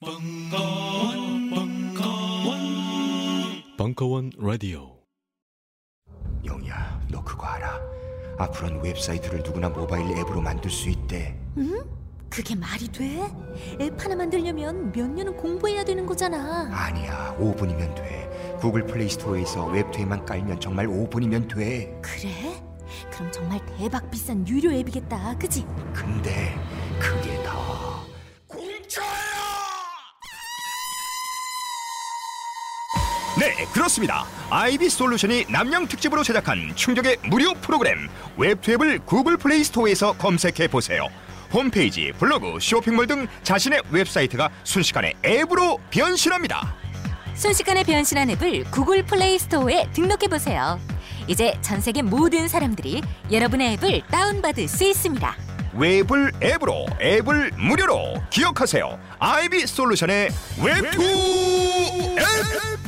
벙커원, 벙커원, 벙커원 라디오. 영희야, 너 그거 알아? 앞으로는 웹사이트를 누구나 모바일 앱으로 만들 수 있대. 응? 그게 말이 돼? 앱 하나 만들려면 몇 년은 공부해야 되는 거잖아. 아니야, 5분이면 돼. 구글 플레이 스토어에서 웹투앱만 깔면 정말 5분이면 돼. 그래? 그럼 정말 대박 비싼 유료 앱이겠다. 그지? 근데 그게 다 네, 그렇습니다. 아이비 솔루션이 납량 특집으로 제작한 충격의 무료 프로그램 웹투앱을 구글 플레이 스토어에서 검색해 보세요. 홈페이지, 블로그, 쇼핑몰 등 자신의 웹사이트가 순식간에 앱으로 변신합니다. 순식간에 변신한 앱을 구글 플레이 스토어에 등록해 보세요. 이제 전 세계 모든 사람들이 여러분의 앱을 다운받을 수 있습니다. 웹을 앱으로, 앱을 무료로 기억하세요. 아이비 솔루션의 웹투앱.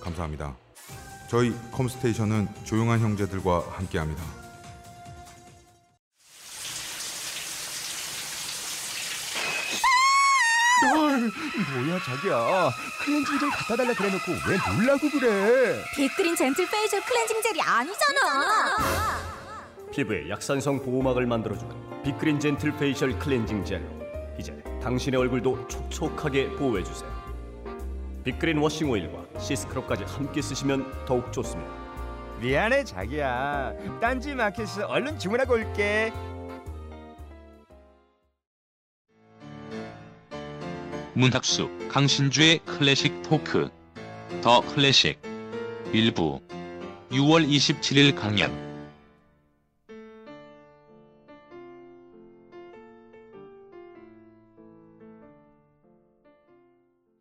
감사합니다. 저희 컴스테이션은 조용한 형제들과 함께합니다. 뭐야 자기야 클렌징 젤 갖다 달라 그래놓고 왜 놀라고 그래 빅그린 젠틀 페이셜 클렌징 젤이 아니잖아. 피부에 약산성 보호막을 만들어주는 빅그린 젠틀 페이셜 클렌징 젤로 이제 당신의 얼굴도 촉촉하게 보호해주세요 빅그린 워싱 오일과 시스크럽까지 함께 쓰시면 더욱 좋습니다. 미안해 자기야. 딴지 마켓에서 얼른 주문하고 올게. 문학수 강신주의 클래식 토크 더 클래식 일부 6월 27일 강연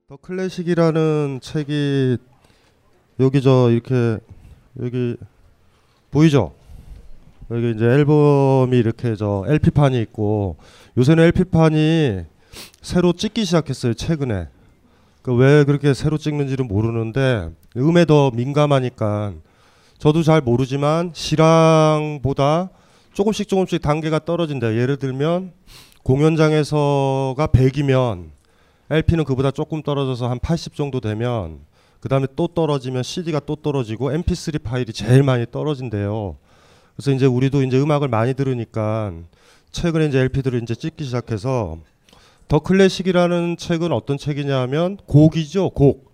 더 클래식이라는 책이 여기 저 이렇게 여기 보이죠? 여기 이제 앨범이 이렇게 저 LP판이 있고 요새는 LP판이 새로 찍기 시작했어요 최근에 그 왜 그렇게 새로 찍는지는 모르는데 음에 더 민감하니까 저도 잘 모르지만 실황보다 조금씩 조금씩 단계가 떨어진다 예를 들면 공연장에서가 100이면 LP는 그보다 조금 떨어져서 한 80 정도 되면 그 다음에 또 떨어지면 CD가 또 떨어지고 MP3 파일이 제일 많이 떨어진대요. 그래서 이제 우리도 이제 음악을 많이 들으니까 최근에 이제 LP들을 이제 찍기 시작해서 더 클래식이라는 책은 어떤 책이냐면 곡이죠 곡.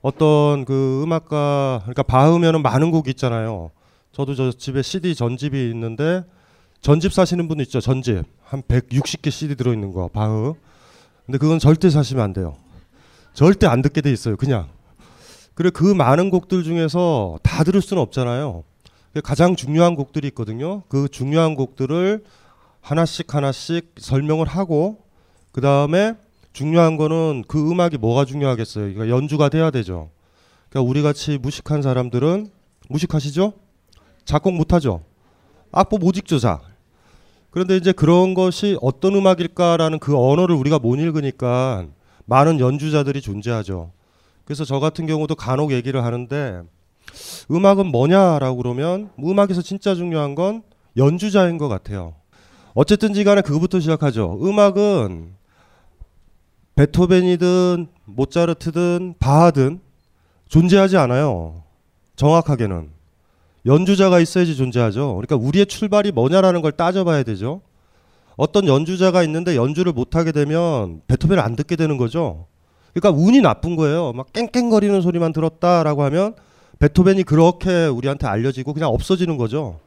어떤 그 음악가 그러니까 바흐면은 많은 곡이 있잖아요. 저도 저 집에 CD 전집이 있는데 전집 사시는 분 있죠 전집 한 160개 CD 들어 있는 거 바흐. 근데 그건 절대 사시면 안 돼요. 절대 안 듣게 돼 있어요. 그냥. 그래 그 많은 곡들 중에서 다 들을 수는 없잖아요. 가장 중요한 곡들이 있거든요. 그 중요한 곡들을 하나씩 하나씩 설명을 하고 그 다음에 중요한 거는 그 음악이 뭐가 중요하겠어요. 그러니까 연주가 돼야 되죠. 그러니까 우리 같이 무식한 사람들은 무식하시죠? 작곡 못하죠. 악보 못 읽죠, 자. 그런데 이제 그런 것이 어떤 음악일까라는 그 언어를 우리가 못 읽으니까 많은 연주자들이 존재하죠. 그래서 저 같은 경우도 간혹 얘기를 하는데 음악은 뭐냐라고 그러면 음악에서 진짜 중요한 건 연주자인 것 같아요. 어쨌든지 간에 그거부터 시작하죠. 음악은 베토벤이든 모차르트든 바하든 존재하지 않아요. 정확하게는 연주자가 있어야지 존재하죠. 그러니까 우리의 출발이 뭐냐라는 걸 따져봐야 되죠. 어떤 연주자가 있는데 연주를 못하게 되면 베토벤을 안 듣게 되는 거죠. 그러니까 운이 나쁜 거예요. 막 깽깽거리는 소리만 들었다라고 하면 베토벤이 그렇게 우리한테 알려지고 그냥 없어지는 거죠.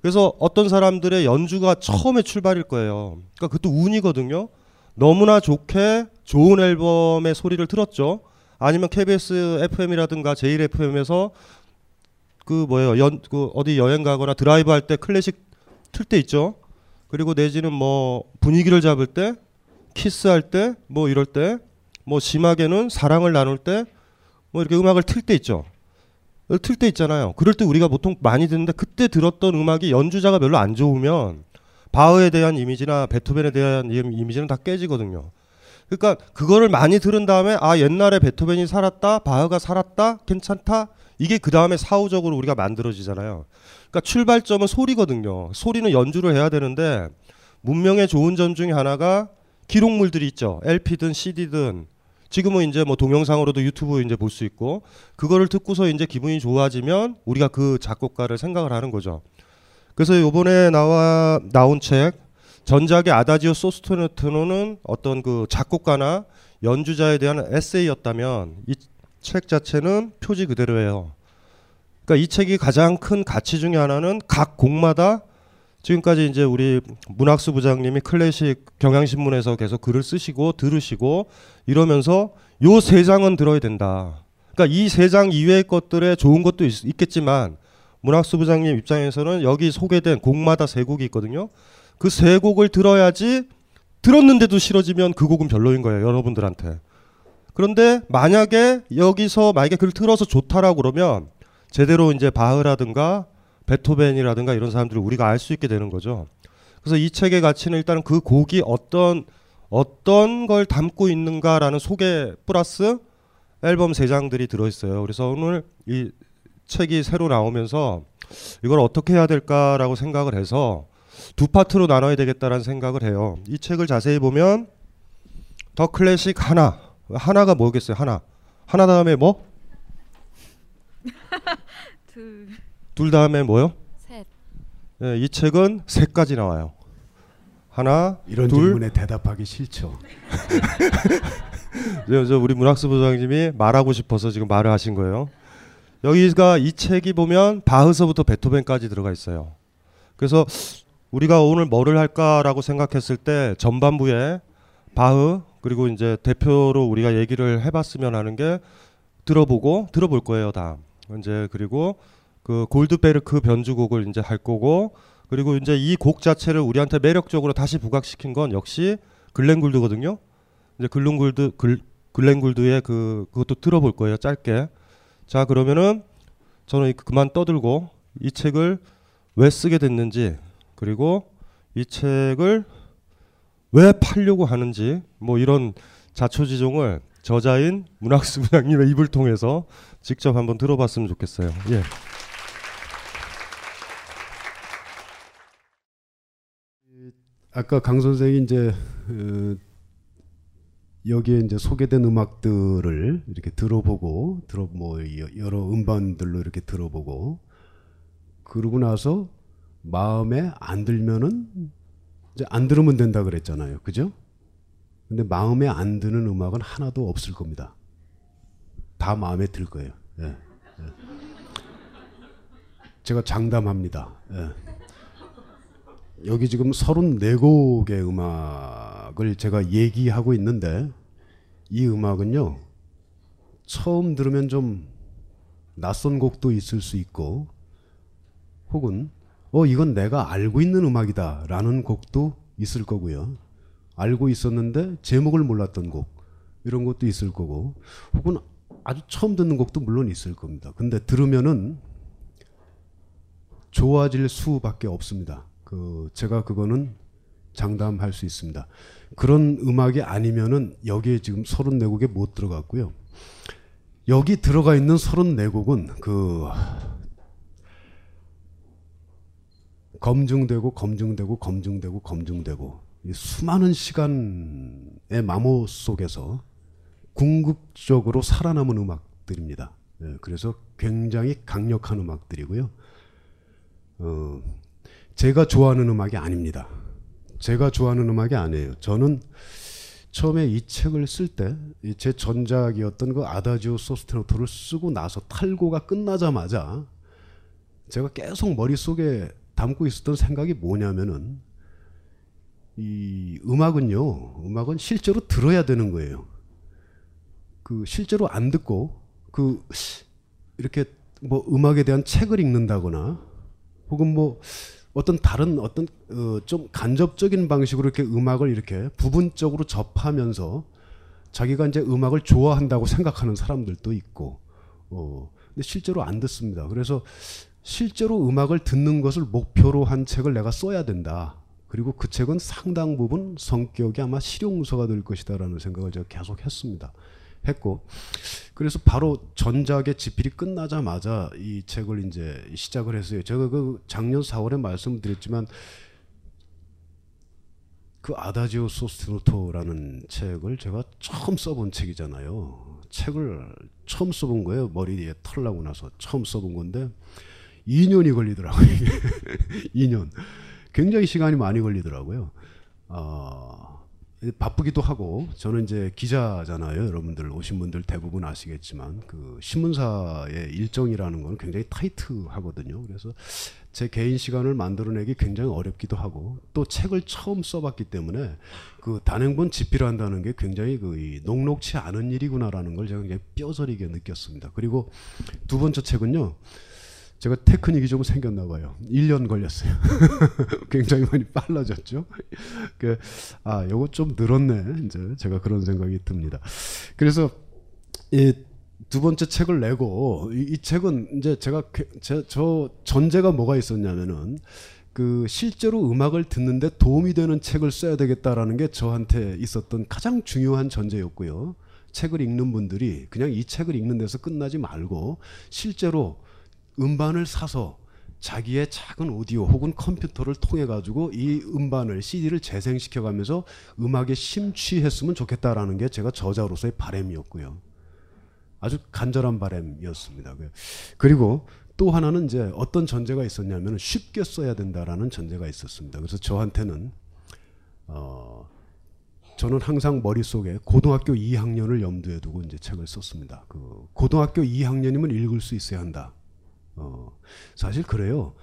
그래서 어떤 사람들의 연주가 처음에 출발일 거예요. 그러니까 그것도 운이거든요. 너무나 좋게 좋은 앨범의 소리를 들었죠. 아니면 KBS FM이라든가 제일 FM에서 그 뭐예요 연 그 어디 여행 가거나 드라이브 할 때 클래식 틀 때 있죠. 그리고 내지는 뭐 분위기를 잡을 때 키스할 때 뭐 이럴 때 뭐 심하게는 사랑을 나눌 때 뭐 이렇게 음악을 틀 때 있죠. 틀 때 있잖아요. 그럴 때 우리가 보통 많이 듣는데 그때 들었던 음악이 연주자가 별로 안 좋으면 바흐에 대한 이미지나 베토벤에 대한 이- 이미지는 다 깨지거든요. 그러니까 그거를 많이 들은 다음에 아 옛날에 베토벤이 살았다, 바흐가 살았다, 괜찮다. 이게 그 다음에 사후적으로 우리가 만들어지잖아요. 그러니까 출발점은 소리거든요. 소리는 연주를 해야 되는데 문명의 좋은 점 중에 하나가 기록물들이 있죠. LP든 CD든 지금은 이제 뭐 동영상으로도 유튜브 이제 볼 수 있고 그거를 듣고서 이제 기분이 좋아지면 우리가 그 작곡가를 생각을 하는 거죠. 그래서 요번에 나와 나온 책 전작의 아다지오 소스토네토는 어떤 그 작곡가나 연주자에 대한 에세이였다면 이 책 자체는 표지 그대로예요. 그러니까 이 책이 가장 큰 가치 중에 하나는 각 곡마다 지금까지 이제 우리 문학수 부장님이 클래식 경향신문에서 계속 글을 쓰시고 들으시고 이러면서 요 세 장은 들어야 된다. 그러니까 이 세 장 이외의 것들에 좋은 것도 있, 겠지만 문학수 부장님 입장에서는 여기 소개된 곡마다 세 곡이 있거든요. 그 세 곡을 들어야지 들었는데도 싫어지면 그 곡은 별로인 거예요, 여러분들한테. 그런데 만약에 여기서 만약에 그걸 들어서 좋다라고 그러면 제대로 이제 바흐라든가 베토벤이라든가 이런 사람들을 우리가 알 수 있게 되는 거죠. 그래서 이 책의 가치는 일단은 그 곡이 어떤 어떤 걸 담고 있는가라는 소개 플러스 앨범 세 장들이 들어 있어요. 그래서 오늘 이 책이 새로 나오면서 이걸 어떻게 해야 될까라고 생각을 해서 두 파트로 나눠야 되겠다라는 생각을 해요. 이 책을 자세히 보면 더 클래식 하나 하나가 뭐겠어요? 하나 하나 다음에 뭐? 둘, 둘 다음에 뭐요? 셋. 예, 이 책은 세 가지 나와요. 하나, 이런 둘, 질문에 대답하기 싫죠. 저, 저 우리 문학수 부 장님이 말하고 싶어서 지금 말을 하신 거예요. 여기가 이 책이 보면 바흐서부터 베토벤까지 들어가 있어요. 그래서 우리가 오늘 뭐를 할까라고 생각했을 때 전반부에 바흐 그리고 이제 대표로 우리가 얘기를 해봤으면 하는 게 들어보고 들어볼 거예요 다. 이제 그리고 그 골드베르크 변주곡을 이제 할 거고 그리고 이제 이 곡 자체를 우리한테 매력적으로 다시 부각시킨 건 역시 글렌굴드거든요. 이제 글렌굴드 글, 글렌굴드의 그 그것도 들어볼 거예요 짧게. 자 그러면은 저는 이- 그만 떠들고 이 책을 왜 쓰게 됐는지 그리고 이 책을 왜 팔려고 하는지 뭐 이런 자초지종을 저자인 문학수 부장님의 입을 통해서 직접 한번 들어봤으면 좋겠어요. 예. 아까 강 선생이 이제 어, 여기에 이제 소개된 음악들을 이렇게 들어보고 들어 뭐 여- 여러 음반들로 이렇게 들어보고 그러고 나서 마음에 안 들면은 이제 안 들으면 된다 그랬잖아요. 그죠? 근데 마음에 안 드는 음악은 하나도 없을 겁니다. 다 마음에 들 거예요. 예. 예. 제가 장담합니다. 예. 여기 지금 34곡의 음악을 제가 얘기하고 있는데 이 음악은요. 처음 들으면 좀 낯선 곡도 있을 수 있고 혹은 어 이건 내가 알고 있는 음악이다 라는 곡도 있을 거고요. 알고 있었는데 제목을 몰랐던 곡 이런 것도 있을 거고 혹은 아주 처음 듣는 곡도 물론 있을 겁니다. 근데 들으면은 좋아질 수밖에 없습니다. 그 제가 그거는 장담할 수 있습니다. 그런 음악이 아니면은 여기에 지금 34곡에 못 들어갔고요. 여기 들어가 있는 34곡은 그 검증되고 검증되고 검증되고 검증되고 이 수많은 시간의 마모 속에서 궁극적으로 살아남은 음악들입니다. 예, 그래서 굉장히 강력한 음악들이고요. 어, 제가 좋아하는 음악이 아닙니다. 제가 좋아하는 음악이 아니에요. 저는 처음에 이 책을 쓸 때 제 전작이었던 그 아다지오 소스테노토를 쓰고 나서 탈고가 끝나자마자 제가 계속 머릿속에 담고 있었던 생각이 뭐냐면은 이 음악은요. 음악은 실제로 들어야 되는 거예요. 그 실제로 안 듣고 그 이렇게 뭐 음악에 대한 책을 읽는다거나 혹은 뭐 어떤 다른 어떤 어, 좀 간접적인 방식으로 이렇게 음악을 이렇게 부분적으로 접하면서 자기가 이제 음악을 좋아한다고 생각하는 사람들도 있고 어 근데 실제로 안 듣습니다. 그래서 실제로 음악을 듣는 것을 목표로 한 책을 내가 써야 된다. 그리고 그 책은 상당 부분 성격이 아마 실용서가 될 것이다라는 생각을 제가 계속 했습니다. 했고 그래서 바로 전작의 집필이 끝나자마자 이 책을 이제 시작을 했어요. 제가 그 작년 4월에 말씀드렸지만 그 아다지오 소스티노토라는 책을 제가 처음 써본 책이잖아요. 책을 처음 써본 거예요. 머리에 털 나고 나서 처음 써본 건데 2년이 걸리더라고요. 2년. 굉장히 시간이 많이 걸리더라고요. 어, 바쁘기도 하고 저는 이제 기자잖아요. 여러분들 오신 분들 대부분 아시겠지만 그 신문사의 일정이라는 건 굉장히 타이트하거든요. 그래서 제 개인 시간을 만들어내기 굉장히 어렵기도 하고 또 책을 처음 써봤기 때문에 그 단행본 집필한다는 게 굉장히 그 녹록치 않은 일이구나라는 걸 제가 뼈저리게 느꼈습니다. 그리고 두 번째 책은요. 제가 테크닉이 좀 생겼나 봐요. 1년 걸렸어요. 굉장히 많이 빨라졌죠. 그, 아, 요거 좀 늘었네. 이제 제가 그런 생각이 듭니다. 그래서 이 두 번째 책을 내고 이, 이 책은 이제 제가 제, 저 전제가 뭐가 있었냐면은 그 실제로 음악을 듣는데 도움이 되는 책을 써야 되겠다라는 게 저한테 있었던 가장 중요한 전제였고요. 책을 읽는 분들이 그냥 이 책을 읽는 데서 끝나지 말고 실제로 음반을 사서 자기의 작은 오디오 혹은 컴퓨터를 통해 가지고 이 음반을 CD를 재생시켜 가면서 음악에 심취했으면 좋겠다라는 게 제가 저자로서의 바램이었고요. 아주 간절한 바램이었습니다. 그리고 또 하나는 이제 어떤 전제가 있었냐면 쉽게 써야 된다라는 전제가 있었습니다. 그래서 저한테는 어 저는 항상 머릿속에 고등학교 2학년을 염두에 두고 이제 책을 썼습니다. 그 고등학교 2학년이면 읽을 수 있어야 한다. 어, 사실 그래요.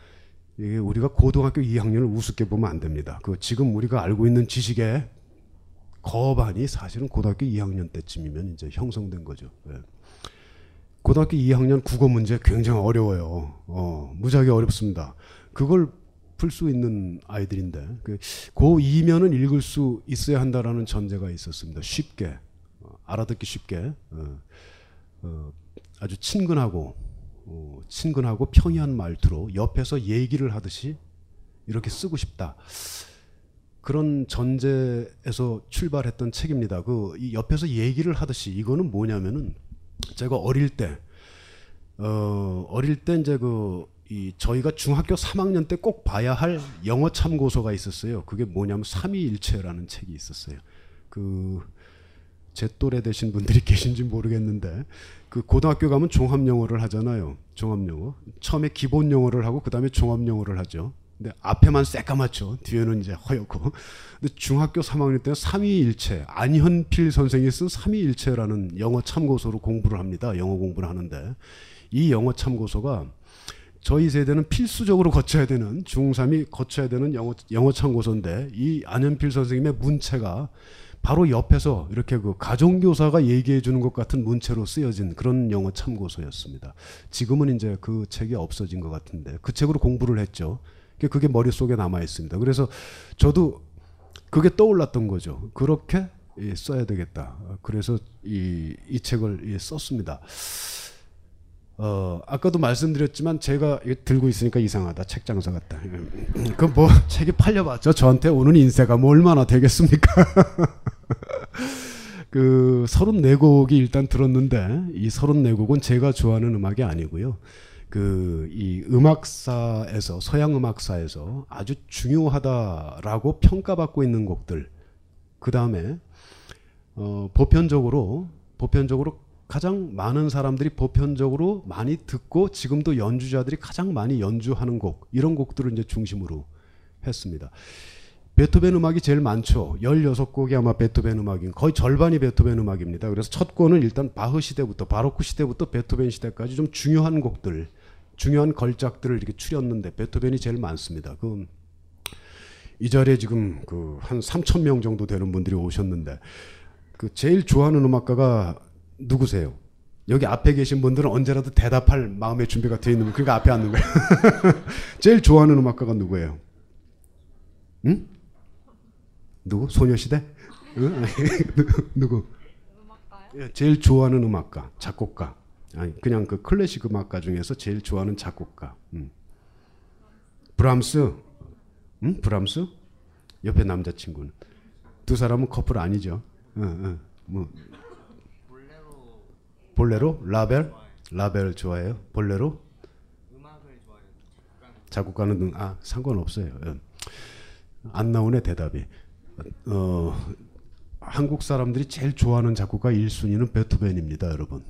이게 우리가 고등학교 2학년을 우습게 보면 안 됩니다. 그 지금 우리가 알고 있는 지식의 거반이 사실은 고등학교 2학년 때쯤이면 이제 형성된 거죠. 예. 고등학교 2학년 국어 문제 굉장히 어려워요. 어, 무지하게 어렵습니다. 그걸 풀 수 있는 아이들인데 그 고2면은 읽을 수 있어야 한다라는 전제가 있었습니다. 쉽게 어, 알아듣기 쉽게 어, 어, 아주 친근하고 어, 친근하고 평이한 말투로 옆에서 얘기를 하듯이 이렇게 쓰고 싶다. 그런 전제에서 출발했던 책입니다. 그 옆에서 얘기를 하듯이 이거는 뭐냐면은 제가 어릴 때 어, 어릴 때 이제 그이 저희가 중학교 3학년 때 꼭 봐야 할 영어 참고서가 있었어요. 그게 뭐냐면 삼위일체라는 책이 있었어요. 그 제 또래 되신 분들이 계신지 모르겠는데 그 고등학교 가면 종합 영어를 하잖아요. 종합 영어. 처음에 기본 영어를 하고 그다음에 종합 영어를 하죠. 근데 앞에만 새까맣죠. 뒤에는 이제 허옇고. 근데 중학교 3학년 때는 삼위일체 안현필 선생이 쓴 삼위일체라는 영어 참고서로 공부를 합니다. 영어 공부를 하는데 이 영어 참고서가 저희 세대는 필수적으로 거쳐야 되는 중3이 거쳐야 되는 영어 영어 참고서인데 이 안현필 선생님의 문체가 바로 옆에서 이렇게 그 가정교사가 얘기해 주는 것 같은 문체로 쓰여진 그런 영어 참고서였습니다. 지금은 이제 그 책이 없어진 것 같은데 그 책으로 공부를 했죠. 그게 머릿속에 남아 있습니다. 그래서 저도 그게 떠올랐던 거죠. 그렇게 써야 되겠다. 그래서 이, 이 책을 썼습니다. 어, 아까도 말씀드렸지만 제가 들고 있으니까 이상하다. 책 장사 같다. 그 뭐 책이 팔려봤죠. 저한테 오는 인세가 뭐 얼마나 되겠습니까? 그 34곡이 일단 들었는데 이 34곡은 제가 좋아하는 음악이 아니고요. 그 이 음악사에서 서양 음악사에서 아주 중요하다라고 평가받고 있는 곡들. 그 다음에 어 보편적으로 보편적으로 가장 많은 사람들이 보편적으로 많이 듣고 지금도 연주자들이 가장 많이 연주하는 곡 이런 곡들을 이제 중심으로 했습니다. 베토벤 음악이 제일 많죠. 16곡이 아마 베토벤 음악인 거의 절반이 베토벤 음악입니다. 그래서 첫 권은 일단 바흐 시대부터 바로크 시대부터 베토벤 시대까지 좀 중요한 곡들, 중요한 걸작들을 이렇게 추렸는데 베토벤이 제일 많습니다. 그이 자리에 지금 그 한 3천 명 정도 되는 분들이 오셨는데 그 제일 좋아하는 음악가가 누구세요? 여기 앞에 계신 분들은 언제라도 대답할 마음의 준비가 되어 있는 분. 그러니까 앞에 앉는 거예요. 제일 좋아하는 음악가가 누구예요? 응? 누구? 소녀시대? 응? 누구? 예, 제일 좋아하는 음악가, 작곡가. 아니 그냥 그 클래식 음악가 중에서 제일 좋아하는 작곡가. 음. 브람스. 응? 브람스? 옆에 남자친구는 두 사람은 커플 아니죠? 응, 응. 뭐 볼레로? 라벨? 라벨 좋아해요? 볼레로? 작곡가는 능- 아 상관없어요. 예. 안 나오네 대답이. 어, 한국 사람들이 제일 좋아하는 작곡가 1순위는 베토벤입니다, 여러분.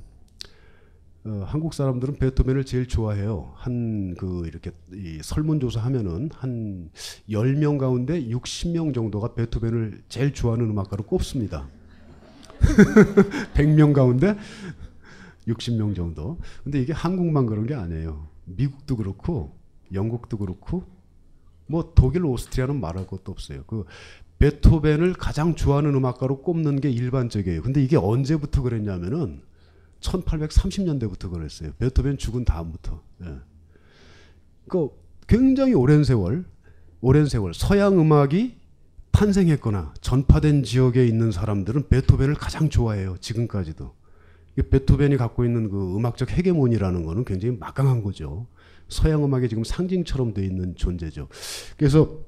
어, 한국 사람들은 베토벤을 제일 좋아해요. 한 그 이렇게 이 설문조사 하면은 한 10명 가운데 60명 정도가 베토벤을 제일 좋아하는 음악가로 꼽습니다. 100명 가운데 60명 정도. 근데 이게 한국만 그런 게 아니에요. 미국도 그렇고 영국도 그렇고 뭐 독일, 오스트리아는 말할 것도 없어요. 그 베토벤을 가장 좋아하는 음악가로 꼽는 게 일반적이에요. 근데 이게 언제부터 그랬냐면은 1830년대부터 그랬어요. 베토벤 죽은 다음부터. 예. 그 굉장히 오랜 세월, 오랜 세월 서양 음악이 탄생했거나 전파된 지역에 있는 사람들은 베토벤을 가장 좋아해요. 지금까지도. 베토벤이 갖고 있는 그 음악적 헤게모니라는 거는 굉장히 막강한 거죠. 서양 음악의 지금 상징처럼 돼 있는 존재죠. 그래서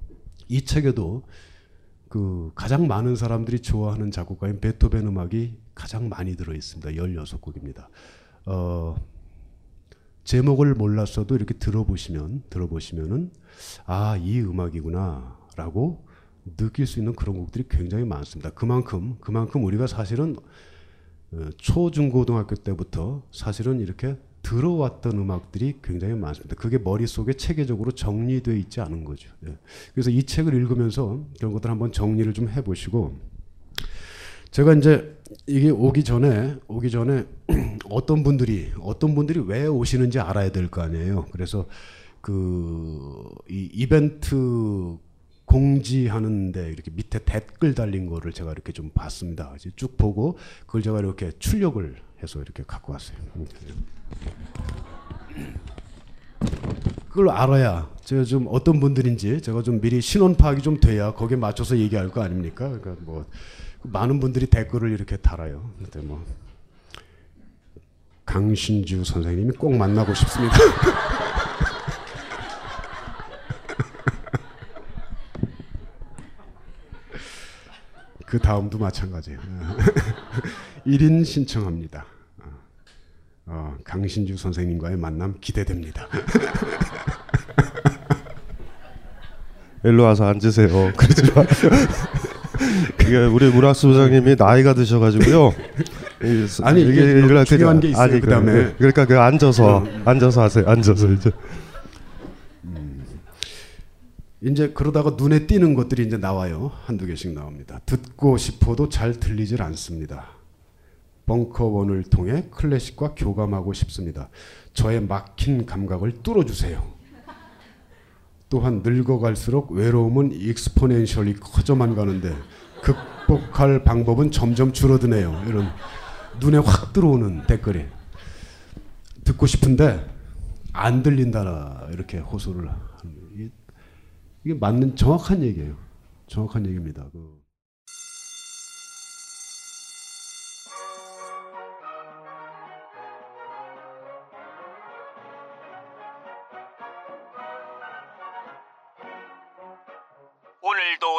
이 책에도 그 가장 많은 사람들이 좋아하는 작곡가인 베토벤 음악이 가장 많이 들어 있습니다. 16곡입니다. 어, 제목을 몰랐어도 이렇게 들어보시면 들어보시면은 아, 이 음악이구나라고 느낄 수 있는 그런 곡들이 굉장히 많습니다. 그만큼 그만큼 우리가 사실은 어, 초, 중, 고등학교 때부터 사실은 이렇게 들어왔던 음악들이 굉장히 많습니다. 그게 머릿속에 체계적으로 정리되어 있지 않은 거죠. 예. 그래서 이 책을 읽으면서 그런 것들 한번 정리를 좀 해보시고 제가 이제 이게 오기 전에 오기 전에 어떤 분들이 어떤 분들이 왜 오시는지 알아야 될 거 아니에요. 그래서 그 이 이벤트 공지하는데 이렇게 밑에 댓글 달린 거를 제가 이렇게 좀 봤습니다. 쭉 보고 그걸 제가 이렇게 출력을 해서 이렇게 갖고 왔어요. 그걸 알아야 제가 좀 어떤 분들인지 제가 좀 미리 신원 파악이 좀 돼야 거기에 맞춰서 얘기할 거 아닙니까? 그러니까 뭐 많은 분들이 댓글을 이렇게 달아요. 근데 뭐 강신주 선생님이 꼭 만나고 싶습니다. 그 다음도 마찬가지예요. 1인 신청합니다. 어, 강신주 선생님과의 만남 기대됩니다. 일로 와서 앉으세요. 그러지 마. 그게 우리 문학수 부장님이 나이가 드셔가지고요. 이- 아니, 이게 때- 중요한 게 있어요, 아니, 그다음에. 그- 그러니까 그 앉아서 앉아서 하세요. 앉아서 이제. 이제 그러다가 눈에 띄는 것들이 이제 나와요. 한두 개씩 나옵니다. 듣고 싶어도 잘 들리질 않습니다. 벙커원을 통해 클래식과 교감하고 싶습니다. 저의 막힌 감각을 뚫어주세요. 또한 늙어갈수록 외로움은 익스포넨셜이 커져만 가는데 극복할 방법은 점점 줄어드네요. 이런 눈에 확 들어오는 댓글이 듣고 싶은데 안 들린다 이렇게 호소를 하는 이게, 맞는 정확한 얘기예요. 정확한 얘기입니다. 그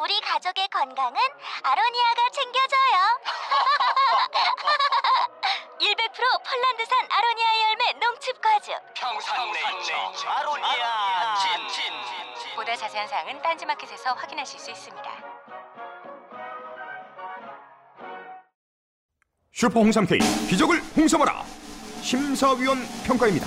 우리 가족의 건강은 아로니아가 챙겨줘요. 100% 폴란드산 아로니아 열매 농축 과즙. 평산네이처 아로니아 진. 보다 자세한 사항은 딴지마켓에서 확인하실 수 있습니다. 슈퍼 홍삼 K 기적을 홍삼하라 심사위원 평가입니다.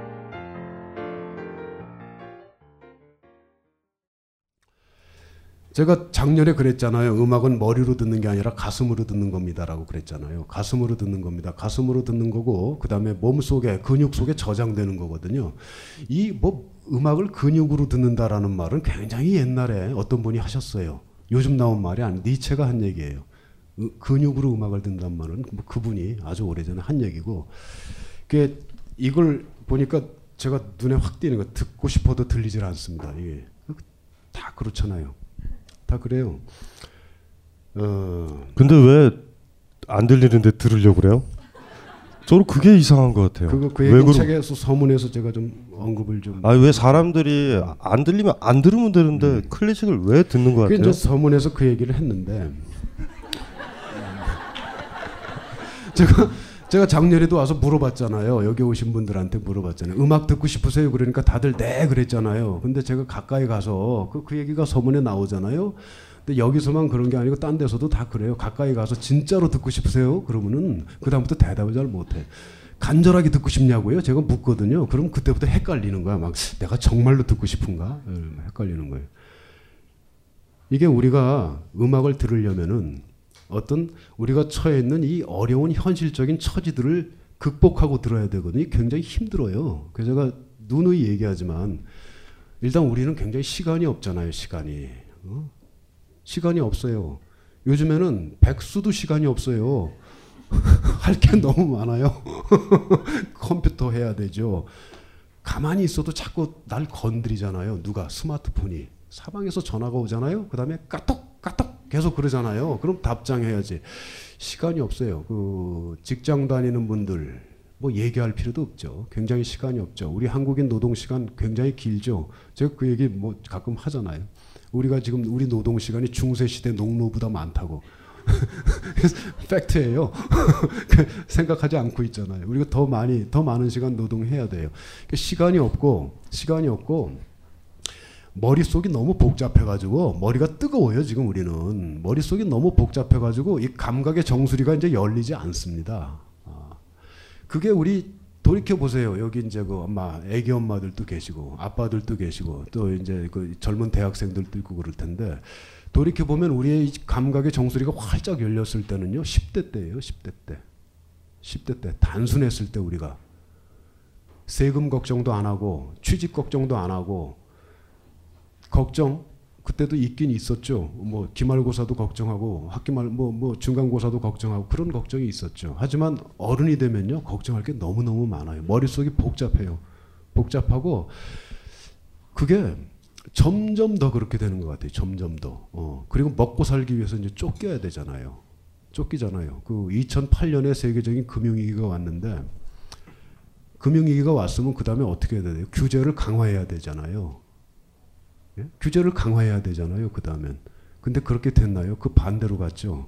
제가 작년에 그랬잖아요. 음악은 머리로 듣는 게 아니라 가슴으로 듣는 겁니다라고 그랬잖아요. 가슴으로 듣는 겁니다. 가슴으로 듣는 거고 그다음에 몸 속에 근육 속에 저장되는 거거든요. 이 뭐 음악을 근육으로 듣는다라는 말은 굉장히 옛날에 어떤 분이 하셨어요. 요즘 나온 말이 아니 니체가 한 얘기예요. 으- 근육으로 음악을 듣는다는 말은 뭐 그분이 아주 오래전에 한 얘기고 그게 이걸 보니까 제가 눈에 확 띄는 거 듣고 싶어도 들리질 않습니다. 이게 다 그렇잖아요. 다 그래요. 어, 근데 왜 안 들리는데 들으려고 그래요? 저는 그게 이상한 것 같아요. 그거 그왜 얘기 책에서 서문에서 제가 좀 언급을 좀. 아니 왜 사람들이 안 들리면 안 들으면 되는데 클래식을 왜 듣는 것그 같아요? 이제 서문에서 그 얘기를 했는데 제가 제가 작년에도 와서 물어봤잖아요. 여기 오신 분들한테 물어봤잖아요. 음악 듣고 싶으세요? 그러니까 다들 네 그랬잖아요. 근데 제가 가까이 가서 그, 그 얘기가 서문에 나오잖아요. 근데 여기서만 그런 게 아니고 딴 데서도 다 그래요. 가까이 가서 진짜로 듣고 싶으세요? 그러면은 그 다음부터 대답을 잘 못해. 간절하게 듣고 싶냐고요? 제가 묻거든요. 그럼 그때부터 헷갈리는 거야. 막 내가 정말로 듣고 싶은가? 예, 헷갈리는 거예요. 이게 우리가 음악을 들으려면은 어떤 우리가 처해 있는 이 어려운 현실적인 처지들을 극복하고 들어야 되거든요. 굉장히 힘들어요. 그래서 제가 누누이 얘기하지만 일단 우리는 굉장히 시간이 없잖아요. 시간이 어? 시간이 없어요. 요즘에는 백수도 시간이 없어요. 할 게 너무 많아요. 컴퓨터 해야 되죠. 가만히 있어도 자꾸 날 건드리잖아요. 누가 스마트폰이 사방에서 전화가 오잖아요. 그다음에 까똑 까똑 계속 그러잖아요. 그럼 답장해야지. 시간이 없어요. 그 직장 다니는 분들 뭐 얘기할 필요도 없죠. 굉장히 시간이 없죠. 우리 한국인 노동 시간 굉장히 길죠. 제가 그 얘기 뭐 가끔 하잖아요. 우리가 지금 우리 노동 시간이 중세 시대 농노보다 많다고. 팩트예요. 생각하지 않고 있잖아요. 우리가 더 많이 더 많은 시간 노동해야 돼요. 그러니까 시간이 없고 시간이 없고 머릿속이 너무 복잡해가지고 머리가 뜨거워요 지금 우리는 머릿속이 너무 복잡해가지고 이 감각의 정수리가 이제 열리지 않습니다. 아, 그게 우리 돌이켜 보세요. 여기 이제 그 엄마, 애기 엄마들도 계시고 아빠들도 계시고 또 이제 그 젊은 대학생들도 있고 그럴 텐데 돌이켜 보면 우리의 이 감각의 정수리가 활짝 열렸을 때는요 10대 때예요 10대 때. 10대 때 단순했을 때 우리가 세금 걱정도 안 하고 취직 걱정도 안 하고 걱정 그때도 있긴 있었죠. 뭐 기말고사도 걱정하고 학기말 뭐뭐 중간고사도 걱정하고 그런 걱정이 있었죠. 하지만 어른이 되면요 걱정할 게 너무 너무 많아요. 머릿속이 복잡해요. 복잡하고 그게 점점 더 그렇게 되는 것 같아요. 점점 더. 어. 그리고 먹고 살기 위해서 이제 쫓겨야 되잖아요. 쫓기잖아요. 그 2008년에 세계적인 금융위기가 왔는데 금융위기가 왔으면 그 다음에 어떻게 해야 돼요? 규제를 강화해야 되잖아요. 예? 규제를 강화해야 되잖아요. 그 다음엔. 근데 그렇게 됐나요? 그 반대로 갔죠.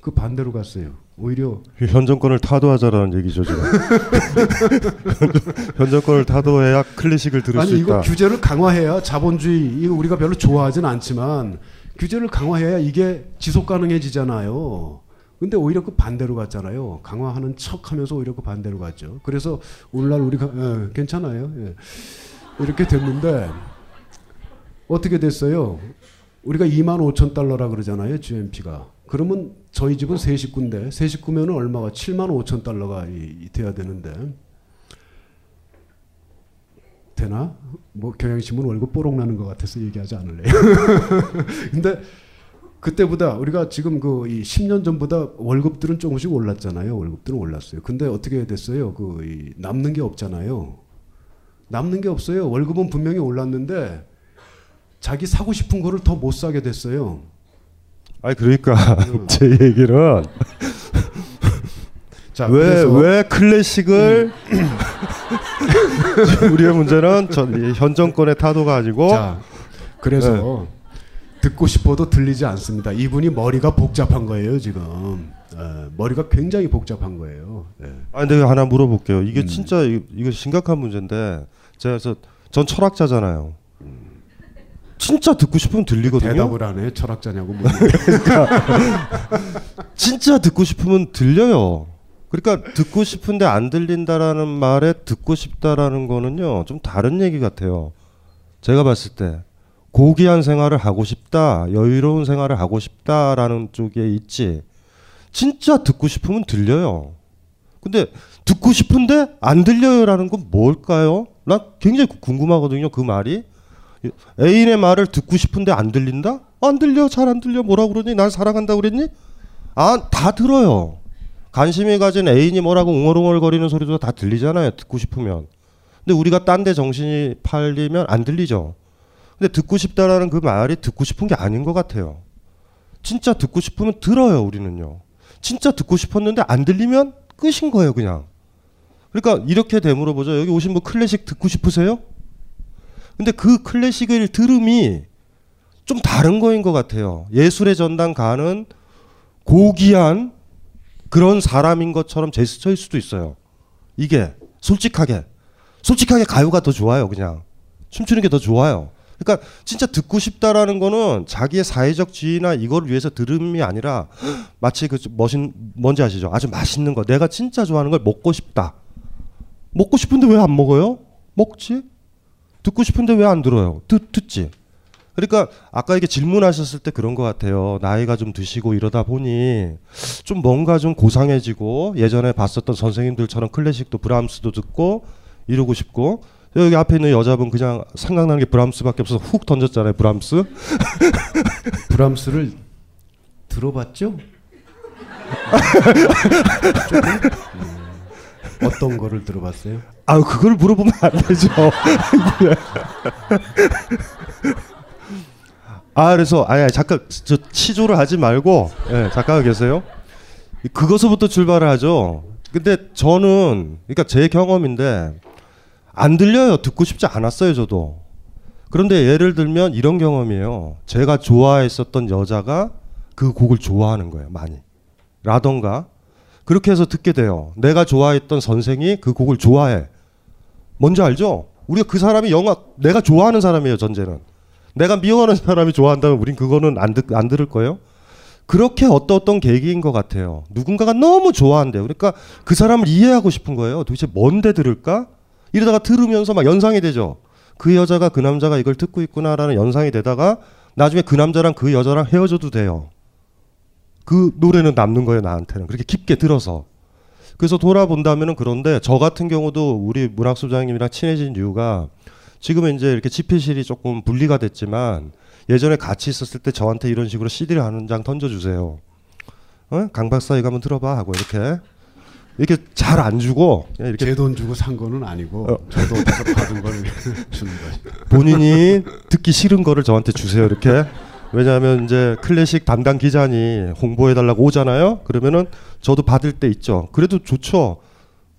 그 반대로 갔어요. 오히려 현 정권을 타도하자라는 얘기죠 지금. 현 정권을 타도해야 클래식을 들을 아니 수 이거 있다. 규제를 강화해야 자본주의 이거 우리가 별로 좋아하진 않지만 규제를 강화해야 이게 지속 가능해지잖아요. 근데 오히려 그 반대로 갔잖아요. 강화하는 척하면서 오히려 그 반대로 갔죠. 그래서 오늘날 우리가 예, 괜찮아요. 예. 이렇게 됐는데 어떻게 됐어요? 우리가 2만 5천 달러라 그러잖아요. GNP가. 그러면 저희 집은 세 식구인데 세 식구면 얼마가 7만 5천 달러가 이, 이 돼야 되는데 되나? 뭐 경향신문 월급 뽀록 나는 것 같아서 얘기하지 않을래요. 근데 그때보다 우리가 지금 그이 10년 전보다 월급들은 조금씩 올랐잖아요. 월급들은 올랐어요. 근데 어떻게 됐어요? 그이 남는 게 없잖아요. 남는 게 없어요. 월급은 분명히 올랐는데 자기 사고 싶은 거를 더 못 사게 됐어요. 아니 그러니까 제 얘기는 자, 왜 그래서- 왜 클래식을 우리의 문제는 전, 현 정권의 타도가 아니고 자, 그래서 듣고 싶어도 들리지 않습니다. 이분이 머리가 복잡한 거예요 지금. 예, 머리가 굉장히 복잡한 거예요. 예. 아 근데 하나 물어볼게요. 이게 진짜 이- 이거 심각한 문제인데 제가 전 철학자잖아요. 진짜 듣고 싶으면 들리거든요. 대답을 안 해. 철학자냐고 그러니까 진짜 듣고 싶으면 들려요. 그러니까 듣고 싶은데 안 들린다라는 말에 듣고 싶다라는 거는요 좀 다른 얘기 같아요. 제가 봤을 때 고귀한 생활을 하고 싶다, 여유로운 생활을 하고 싶다라는 쪽에 있지. 진짜 듣고 싶으면 들려요. 근데 듣고 싶은데 안 들려요라는 건 뭘까요? 난 굉장히 궁금하거든요. 그 말이 애인의 말을 듣고 싶은데 안 들린다? 안 들려, 잘 안 들려. 뭐라 그러니? 날 사랑한다 그랬니? 아, 다 들어요. 관심이 가진 애인이 뭐라고 웅얼웅얼거리는 소리도 다 들리잖아요. 듣고 싶으면. 근데 우리가 딴 데 정신이 팔리면 안 들리죠. 근데 듣고 싶다라는 그 말이 듣고 싶은 게 아닌 것 같아요. 진짜 듣고 싶으면 들어요, 우리는요. 진짜 듣고 싶었는데 안 들리면 끝인 거예요, 그냥. 그러니까 이렇게 되물어 보죠. 여기 오신 분 클래식 듣고 싶으세요? 근데 그 클래식을 들음이 좀 다른 거인 것 같아요. 예술의 전당 가는 고귀한 그런 사람인 것처럼 제스처일 수도 있어요. 이게 솔직하게 솔직하게 가요가 더 좋아요. 그냥 춤추는 게 더 좋아요. 그러니까 진짜 듣고 싶다라는 거는 자기의 사회적 지위나 이걸 위해서 들음이 아니라 마치 그 멋인 뭔지 아시죠? 아주 맛있는 거 내가 진짜 좋아하는 걸 먹고 싶다. 먹고 싶은데 왜 안 먹어요? 먹지. 듣고 싶은데 왜 안 들어요? 듣 듣지. 그러니까 아까 이게 질문하셨을 때 그런 것 같아요. 나이가 좀 드시고 이러다 보니 좀 뭔가 좀 고상해지고 예전에 봤었던 선생님들처럼 클래식도 브람스도 듣고 이러고 싶고 여기 앞에 있는 여자분 그냥 생각나는 게 브람스밖에 없어서 훅 던졌잖아요. 브람스. 브람스를 들어봤죠? 음, 어떤 거를 들어봤어요? 아 그걸 물어보면 안 되죠. 아 그래서 아야 잠깐 저 치조를 하지 말고 예, 잠깐 계세요. 그것부터 출발을 하죠. 근데 저는 그러니까 제 경험인데 안 들려요. 듣고 싶지 않았어요, 저도. 그런데 예를 들면 이런 경험이에요. 제가 좋아했었던 여자가 그 곡을 좋아하는 거예요, 많이. 라던가 그렇게 해서 듣게 돼요. 내가 좋아했던 선생이 그 곡을 좋아해. 뭔지 알죠? 우리가 그 사람이 영화 내가 좋아하는 사람이에요, 전제는. 내가 미워하는 사람이 좋아한다면 우린 그거는 안, 듣, 안 들을 거예요. 그렇게 어떤 어떤 계기인 것 같아요. 누군가가 너무 좋아한대요. 그러니까 그 사람을 이해하고 싶은 거예요. 도대체 뭔데 들을까? 이러다가 들으면서 막 연상이 되죠. 그 여자가 그 남자가 이걸 듣고 있구나라는 연상이 되다가 나중에 그 남자랑 그 여자랑 헤어져도 돼요. 그 노래는 남는 거예요, 나한테는. 그렇게 깊게 들어서. 그래서 돌아본다면은 그런데 저 같은 경우도 우리 문학 소장님이랑 친해진 이유가 지금은 이제 이렇게 집필실이 조금 분리가 됐지만 예전에 같이 있었을 때 저한테 이런 식으로 CD를 한 장 던져주세요. 어? 강 박사 이거 한번 들어봐 하고 이렇게 이렇게 잘 안 주고 그냥 이렇게 제 돈 주고 산 거는 아니고 저도 어디서 받은 걸 주는 거지. 본인이 듣기 싫은 거를 저한테 주세요 이렇게 왜냐하면 이제 클래식 담당 기자니 홍보해 달라고 오잖아요 그러면은 저도 받을 때 있죠 그래도 좋죠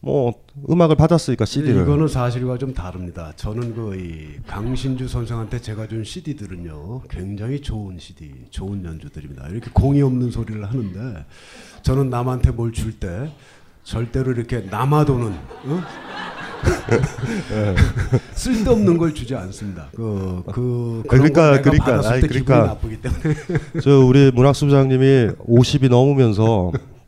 뭐 음악을 받았으니까 CD를 이거는 사실과 좀 다릅니다. 저는 그 이 강신주 선생한테 제가 준 CD들은요 굉장히 좋은 CD, 좋은 연주들입니다. 이렇게 공이 없는 소리를 하는데 저는 남한테 뭘 줄 때 절대로 이렇게 남아도는 어? 쓸데없는 걸 주지 않습니다. 그, 그걸 내가 그러니까 받았을 아니, 그러니까 나쁘기 때문에 저 우리 문학수부장님이 50이 넘으면서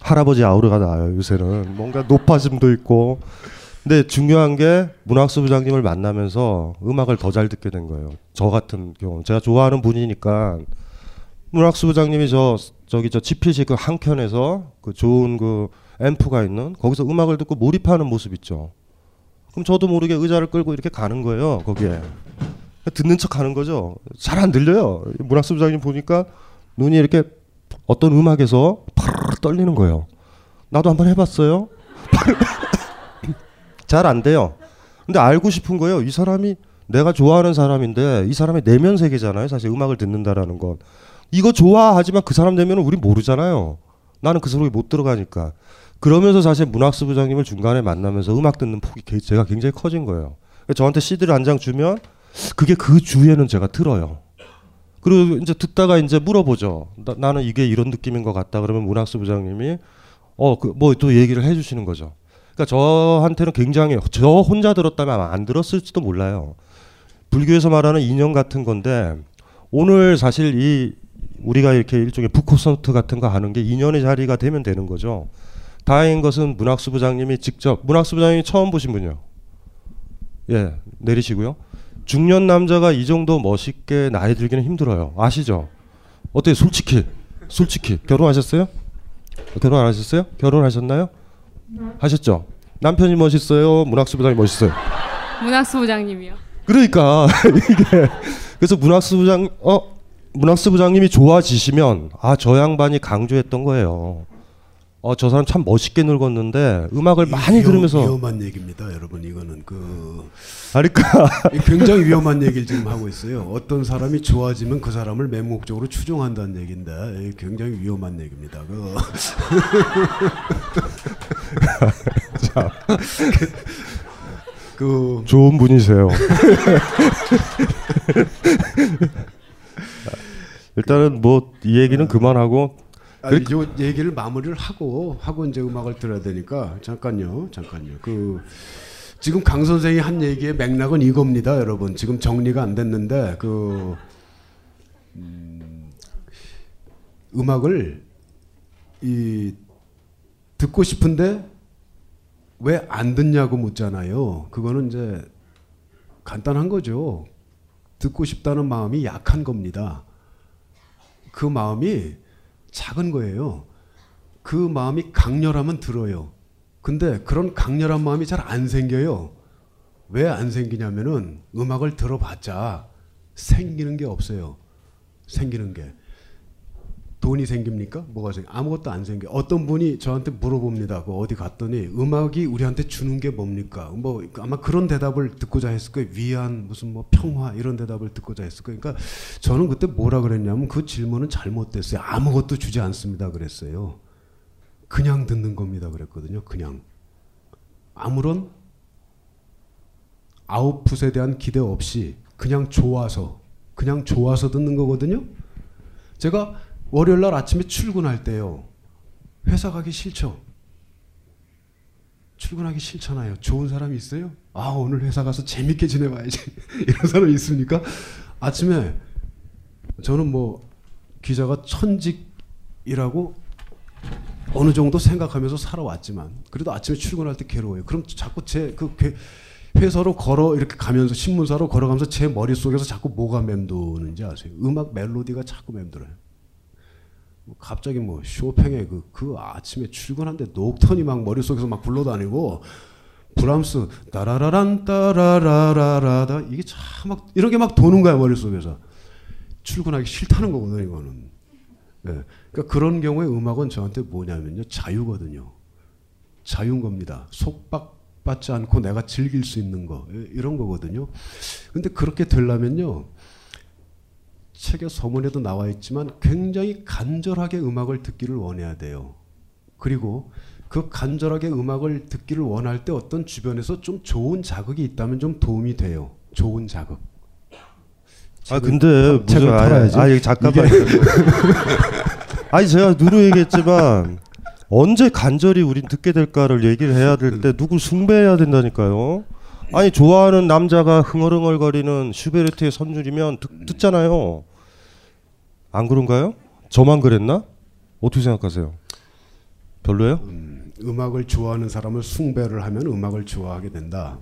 할아버지 아우라가 나요 요새는. 뭔가 높아짐도 있고. 근데 중요한 게 문학수 부장님을 만나면서 음악을 더 잘 듣게 된 거예요. 저 같은 경우. 제가 좋아하는 분이니까. 문학수 부장님이 저 저기 저 지필식 그 한켠에서 그 좋은 그 앰프가 있는 거기서 음악을 듣고 몰입하는 모습 있죠. 그럼 저도 모르게 의자를 끌고 이렇게 가는 거예요 거기에. 듣는 척 하는 거죠. 잘 안 들려요. 문학수 부장님 보니까 눈이 이렇게 어떤 음악에서 파르르 떨리는 거예요. 나도 한번 해봤어요. 잘 안 돼요. 근데 알고 싶은 거예요. 이 사람이 내가 좋아하는 사람인데 이 사람의 내면 세계잖아요. 사실 음악을 듣는다라는 건 이거 좋아하지만 그 사람 내면은 우리 모르잖아요. 나는 그 속에 못 들어가니까. 그러면서 사실 문학수 부장님을 중간에 만나면서 음악 듣는 폭이 개- 제가 굉장히 커진 거예요. 저한테 CD를 한 장 주면 그게 그 주에는 제가 들어요. 그리고 이제 듣다가 이제 물어보죠. 나, 는 이게 이런 느낌인 것 같다. 그러면 문학수 부장님이 어 그 뭐 또 얘기를 해주시는 거죠. 그러니까 저한테는 굉장히 저 혼자 들었다면 안 들었을지도 몰라요. 불교에서 말하는 인연 같은 건데 오늘 사실 이 우리가 이렇게 일종의 북콘서트 같은 거 하는 게 인연의 자리가 되면 되는 거죠. 다행인 것은 문학수 부장님이 직접 문학수 부장님이 처음 보신 분이요. 예 내리시고요. 중년 남자가 이 정도 멋있게 나이 들기는 힘들어요. 아시죠? 어때 솔직히 솔직히 결혼하셨어요? 결혼 안 하셨어요? 결혼하셨나요? 하셨죠? 남편이 멋있어요. 문학수 부장이 멋있어요. 문학수 부장님이요. 그러니까 이게 그래서 문학수 부장 어 문학수 부장님이 좋아지시면 아 저 양반이 강조했던 거예요. 어 저 사람 참 멋있게 늙었는데 음악을 많이 위험- 들으면서 위험한 얘기입니다, 여러분. 이거는 그 그러니까 굉장히 위험한 얘기를 지금 하고 있어요. 어떤 사람이 좋아지면 그 사람을 맹목적으로 추종한다는 얘기인데 굉장히 위험한 얘기입니다. 그 자. 그 좋은 분이세요. 일단은 뭐 이 얘기는 그만하고 아니, 요 얘기를 마무리를 하고 하고 이제 음악을 들어야 되니까 잠깐요, 잠깐요. 그 지금 강 선생이 한 얘기의 맥락은 이겁니다, 여러분. 지금 정리가 안 됐는데 그 음, 음악을 이 듣고 싶은데 왜 안 듣냐고 묻잖아요. 그거는 이제 간단한 거죠. 듣고 싶다는 마음이 약한 겁니다. 그 마음이 작은 거예요. 그 마음이 강렬하면 들어요. 근데 그런 강렬한 마음이 잘 안 생겨요. 왜 안 생기냐면은 음악을 들어봤자 생기는 게 없어요. 생기는 게. 돈이 생깁니까? 뭐가 생겨? 아무것도 안 생겨. 어떤 분이 저한테 물어봅니다. 그 어디 갔더니 음악이 우리한테 주는 게 뭡니까? 뭐 아마 그런 대답을 듣고자 했을 거예요. 위안, 무슨 뭐 평화 이런 대답을 듣고자 했을 거예요. 그러니까 저는 그때 뭐라 그랬냐면 그 질문은 잘못됐어요. 아무것도 주지 않습니다. 그랬어요. 그냥 듣는 겁니다. 그랬거든요. 그냥 아무런 아웃풋에 대한 기대 없이 그냥 좋아서 그냥 좋아서 듣는 거거든요. 제가 월요일 날 아침에 출근할 때요. 회사 가기 싫죠. 출근하기 싫잖아요. 좋은 사람이 있어요? 아, 오늘 회사 가서 재밌게 지내봐야지. 이런 사람이 있습니까? 아침에 저는 뭐 기자가 천직이라고 어느 정도 생각하면서 살아왔지만 그래도 아침에 출근할 때 괴로워요. 그럼 자꾸 제그 회사로 걸어 이렇게 가면서 신문사로 걸어가면서 제 머릿속에서 자꾸 뭐가 맴도는지 아세요? 음악 멜로디가 자꾸 맴돌아요. 갑자기 뭐 쇼팽의 그, 그 아침에 출근하는데 녹턴이 막 머릿속에서 막 굴러다니고 브람스 따라라란 따라라라라다 이게 참 막 이런 게 막 도는 거야 머릿속에서. 출근하기 싫다는 거거든요 이거는. 예. 그러니까 그런 경우에 음악은 저한테 뭐냐면요 자유거든요. 자유인 겁니다. 속박 받지 않고 내가 즐길 수 있는 거 예, 이런 거거든요. 근데 그렇게 되려면요 책의 서문에도 나와 있지만 굉장히 간절하게 음악을 듣기를 원해야 돼요. 그리고 그 간절하게 음악을 듣기를 원할 때 어떤 주변에서 좀 좋은 자극이 있다면 좀 도움이 돼요. 좋은 자극. 아 근데 책을 무슨 아니, 팔아야지. 아니 잠깐만. 아니 제가 누루 얘기했지만 언제 간절히 우린 듣게 될까를 얘기를 해야 될 때 누굴 숭배해야 된다니까요. 아니 좋아하는 남자가 흥얼흥얼거리는 슈베르트의 선율이면 듣, 듣잖아요. 안 그런가요? 저만 그랬나? 어떻게 생각하세요? 별로예요? 음 악을 좋아하는 사람을 숭배를 하면 음악을 좋아하게 된다.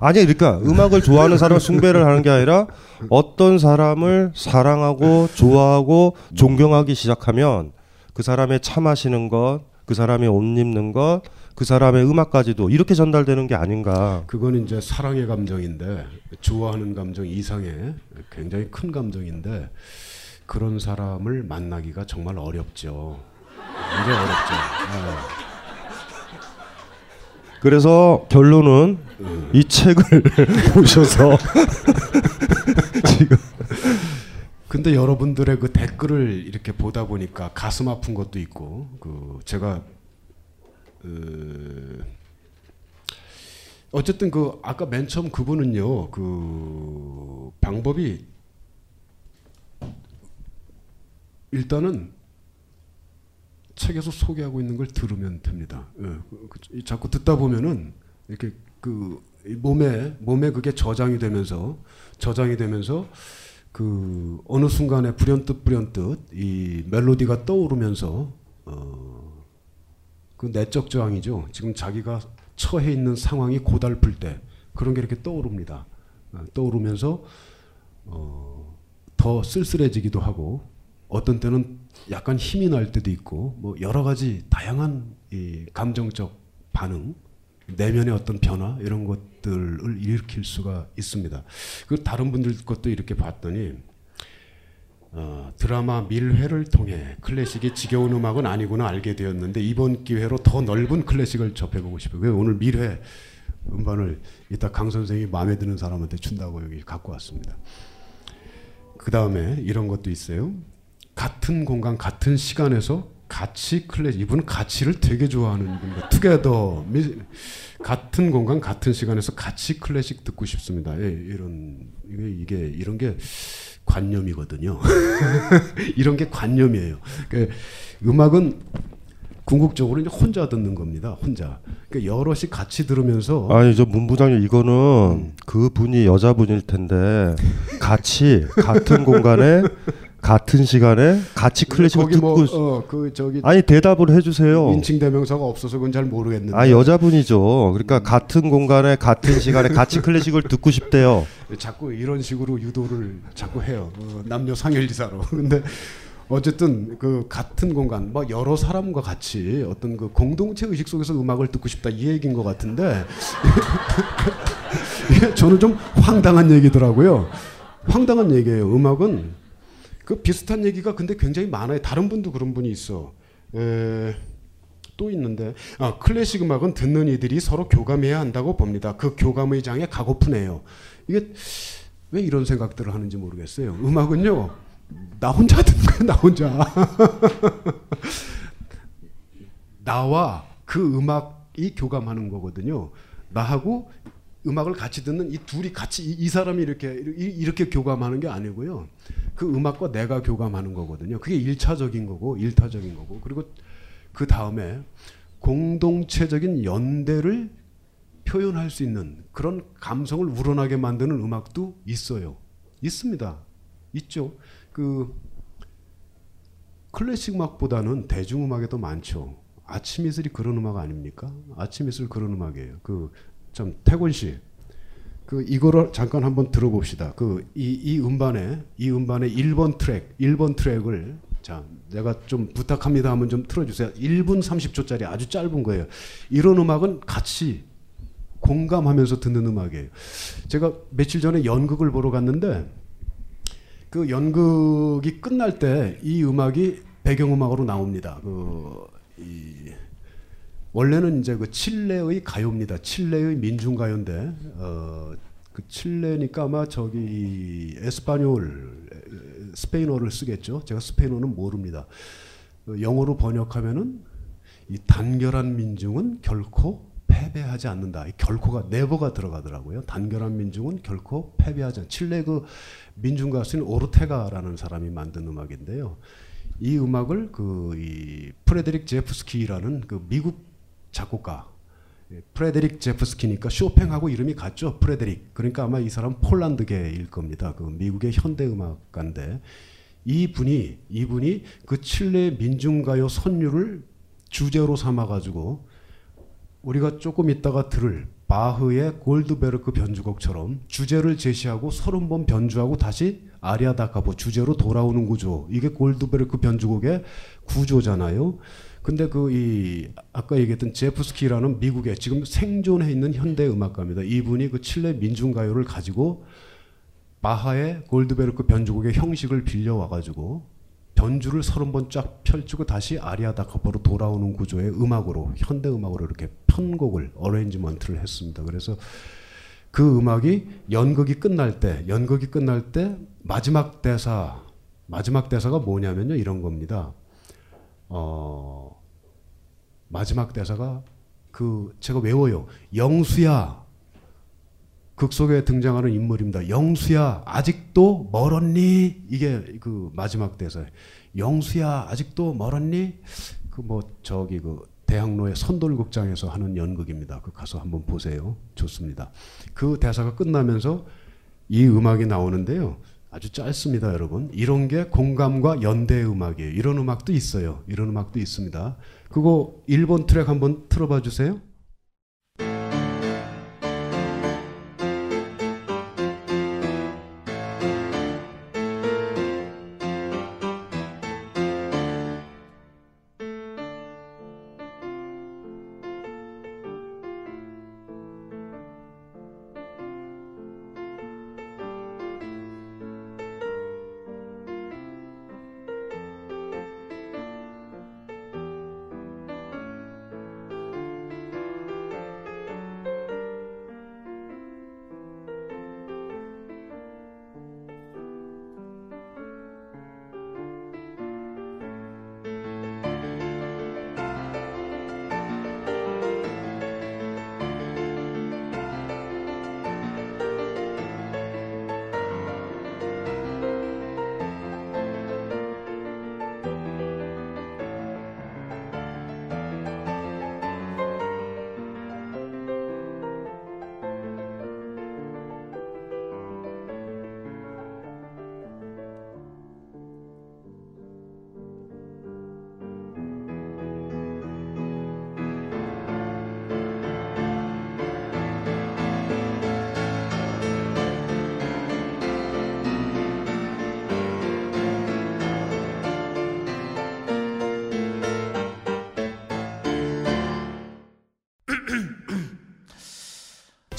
아니 그러니까 음악을 좋아하는 사람을 숭배를 하는 게 아니라 어떤 사람을 사랑하고 좋아하고 존경하기 시작하면 그 사람의 차 마시는 것, 그 사람의 옷 입는 것, 그 사람의 음악까지도 이렇게 전달되는 게 아닌가. 그건 이제 사랑의 감정인데 좋아하는 감정 이상의 굉장히 큰 감정인데 그런 사람을 만나기가 정말 어렵죠. 굉장히 어렵죠. 예. 그래서 결론은 이 책을 보셔서 지금 근데 여러분들의 그 댓글을 이렇게 보다 보니까 가슴 아픈 것도 있고 그 제가 어, 어쨌든 그 아까 맨 처음 그분은요 그 방법이 일단은 책에서 소개하고 있는 걸 들으면 됩니다. 예, 그- 그- 자꾸 듣다 보면은 이렇게 그이 몸에 몸에 그게 저장이 되면서 저장이 되면서 그 어느 순간에 불현듯 불현듯 이 멜로디가 떠오르면서 어, 그 내적 저항이죠. 지금 자기가 처해 있는 상황이 고달플 때 그런 게 이렇게 떠오릅니다. 어, 떠오르면서 어, 더 쓸쓸해지기도 하고 어떤 때는 약간 힘이 날 때도 있고 뭐 여러 가지 다양한 이 감정적 반응 내면의 어떤 변화 이런 것들을 일으킬 수가 있습니다. 그 다른 분들 것도 이렇게 봤더니 어, 드라마 밀회를 통해 클래식이 지겨운 음악은 아니구나 알게 되었는데 이번 기회로 더 넓은 클래식을 접해보고 싶어요. 오늘 밀회 음반을 이따 강 선생이 마음에 드는 사람한테 준다고 여기 갖고 왔습니다. 그 다음에 이런 것도 있어요. 같은 공간, 같은 시간에서 같이 클래식 이분은 가치를 되게 좋아하는 분입니다. 투게더 미- 같은 공간, 같은 시간에서 같이 클래식 듣고 싶습니다. 예, 이런 이게, 이런 게 관념이거든요. 이런 게 관념이에요. 그 음악은 궁극적으로 이제 혼자 듣는 겁니다. 혼자. 그러니까 여럿이 같이 들으면서 아니 저 문부장님 이거는 그 분이 여자분일 텐데 같이 같은 공간에 같은 시간에 같이 클래식을 뭐, 듣고 어, 그 저기 아니 대답을 해주세요. 인칭 대명사가 없어서 그건 잘 모르겠는데. 아 여자분이죠. 그러니까 같은 공간에 같은 시간에 같이 클래식을 듣고 싶대요. 자꾸 이런 식으로 유도를 자꾸 해요. 어, 남녀 상일지사로. 근데 어쨌든 그 같은 공간, 뭐 여러 사람과 같이 어떤 그 공동체 의식 속에서 음악을 듣고 싶다 이 얘기인 것 같은데 저는 좀 황당한 얘기더라고요. 황당한 얘기예요. 음악은 그 비슷한 얘기가 근데 굉장히 많아요. 다른 분도 그런 분이 있어. 에, 또 있는데 아, 클래식 음악은 듣는 이들이 서로 교감해야 한다고 봅니다. 그 교감의 장에 가고프네요. 이게 왜 이런 생각들을 하는지 모르겠어요. 음악은요 나 혼자 듣는 거야 나 혼자 나와 그 음악이 교감하는 거거든요. 나하고 음악을 같이 듣는 이 둘이 같이 이, 이 사람이 이렇게 이- 이렇게 교감하는 게 아니고요. 그 음악과 내가 교감하는 거거든요. 그게 일차적인 거고 일타적인 거고 그리고 그 다음에 공동체적인 연대를 표현할 수 있는 그런 감성을 우러나게 만드는 음악도 있어요. 있습니다. 있죠. 그 클래식 음악보다는 대중 음악이 더 많죠. 아침 이슬이 그런 음악 아닙니까? 아침 이슬 그런 음악이에요. 그 참 태곤 씨. 그 이거를 잠깐 한번 들어봅시다. 그 이 이 음반에 이 음반의 1번 트랙, 1번 트랙을 자, 내가 좀 부탁합니다 하면 좀 틀어 주세요. 1분 30초짜리 아주 짧은 거예요. 이런 음악은 같이 공감하면서 듣는 음악이에요. 제가 며칠 전에 연극을 보러 갔는데 그 연극이 끝날 때 이 음악이 배경음악으로 나옵니다. 그, 이, 원래는 이제 그 칠레의 가요입니다. 칠레의 민중가요인데, 어, 그 칠레니까 아마 저기 이 에스파뇰, 스페인어를 쓰겠죠. 제가 스페인어는 모릅니다. 어, 영어로 번역하면은 이 단결한 민중은 결코 패배하지 않는다. 이 결코가 네버가 들어가더라고요. 단결한 민중은 결코 패배하지 않. 칠레 그 민중 가수인 오르테가라는 사람이 만든 음악인데요. 이 음악을 그 이 프레데릭 제프스키라는 그 미국 작곡가 예, 프레데릭 제프스키니까 쇼팽하고 이름이 같죠. 프레데릭. 그러니까 아마 이 사람 폴란드계일 겁니다. 그 미국의 현대 음악가인데 이 분이 이 분이 그 칠레 민중가요 선율을 주제로 삼아 가지고 우리가 조금 있다가 들을 바흐의 골드베르크 변주곡처럼 주제를 제시하고 서른 번 변주하고 다시 아리아 다카포 주제로 돌아오는 구조. 이게 골드베르크 변주곡의 구조잖아요. 근데 그 이 아까 얘기했던 제프스키라는 미국의 지금 생존해 있는 현대 음악가입니다. 이분이 그 칠레 민중 가요를 가지고 바하의 골드베르크 변주곡의 형식을 빌려와 가지고 변주를 서른 번 쫙 펼치고 다시 아리아 다카포로 돌아오는 구조의 음악으로 현대 음악으로 이렇게 편곡을 arrangement를 했습니다. 그래서 그 음악이 연극이 끝날 때 연극이 끝날 때 마지막 대사 마지막 대사가 뭐냐면요 이런 겁니다. 어 마지막 대사가 그 제가 외워요. 영수야 극 속에 등장하는 인물입니다. 영수야 아직도 멀었니? 이게 그 마지막 대사예요. 영수야 아직도 멀었니? 그 뭐 저기 그 대학로의 선돌극장에서 하는 연극입니다. 그 가서 한번 보세요. 좋습니다. 그 대사가 끝나면서 이 음악이 나오는데요. 아주 짧습니다, 여러분. 이런 게 공감과 연대 음악이에요. 이런 음악도 있어요. 이런 음악도 있습니다. 그거 일본 트랙 한번 틀어봐 주세요.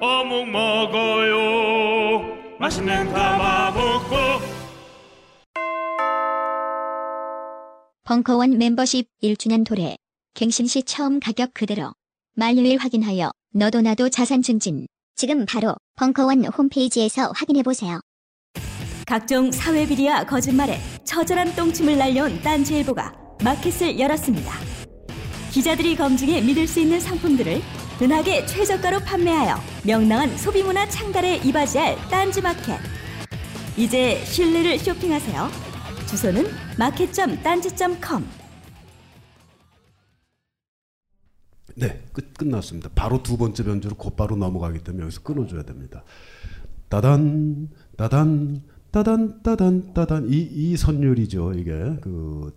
어묵 먹어요 맛있는 가마볶고 벙커원 멤버십 1주년 도래. 갱신 시 처음 가격 그대로. 만료일 확인하여 너도 나도 자산 증진. 지금 바로 벙커원 홈페이지에서 확인해 보세요. 각종 사회 비리와 거짓말에 처절한 똥침을 날려온 딴지일보가 마켓을 열었습니다. 기자들이 검증해 믿을 수 있는 상품들을 은하계 최저가로 판매하여 명랑한 소비문화 창달에 이바지할 딴지마켓. 이제 신뢰를 쇼핑하세요. 주소는 마켓.딴지.com. 네, 끝 끝났습니다. 바로 두 번째 변주로 곧바로 넘어가기 때문에 여기서 끊어줘야 됩니다. 따단 따단 따단 따단 따단 이 이 선율이죠. 이게 그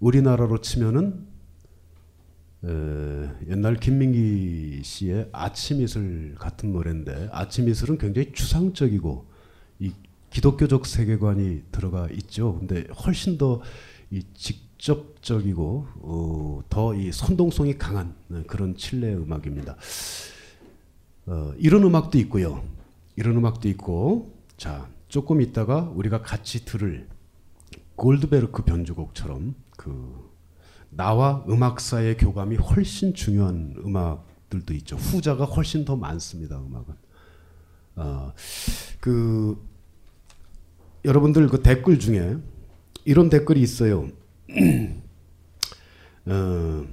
우리나라로 치면은 에, 옛날 김민기 씨의 아침 이슬 같은 노래인데 아침 이슬은 굉장히 추상적이고 이 기독교적 세계관이 들어가 있죠. 근데 훨씬 더 이 직접적이고 어, 더이 선동성이 강한 네, 그런 칠레 음악입니다. 어, 이런 음악도 있고요. 이런 음악도 있고 자 조금 있다가 우리가 같이 들을 골드베르크 변주곡처럼 그 나와 음악사의 교감이 훨씬 중요한 음악들도 있죠. 후자가 훨씬 더 많습니다. 음악은. 어, 그 여러분들 그 댓글 중에 이런 댓글이 있어요. 어,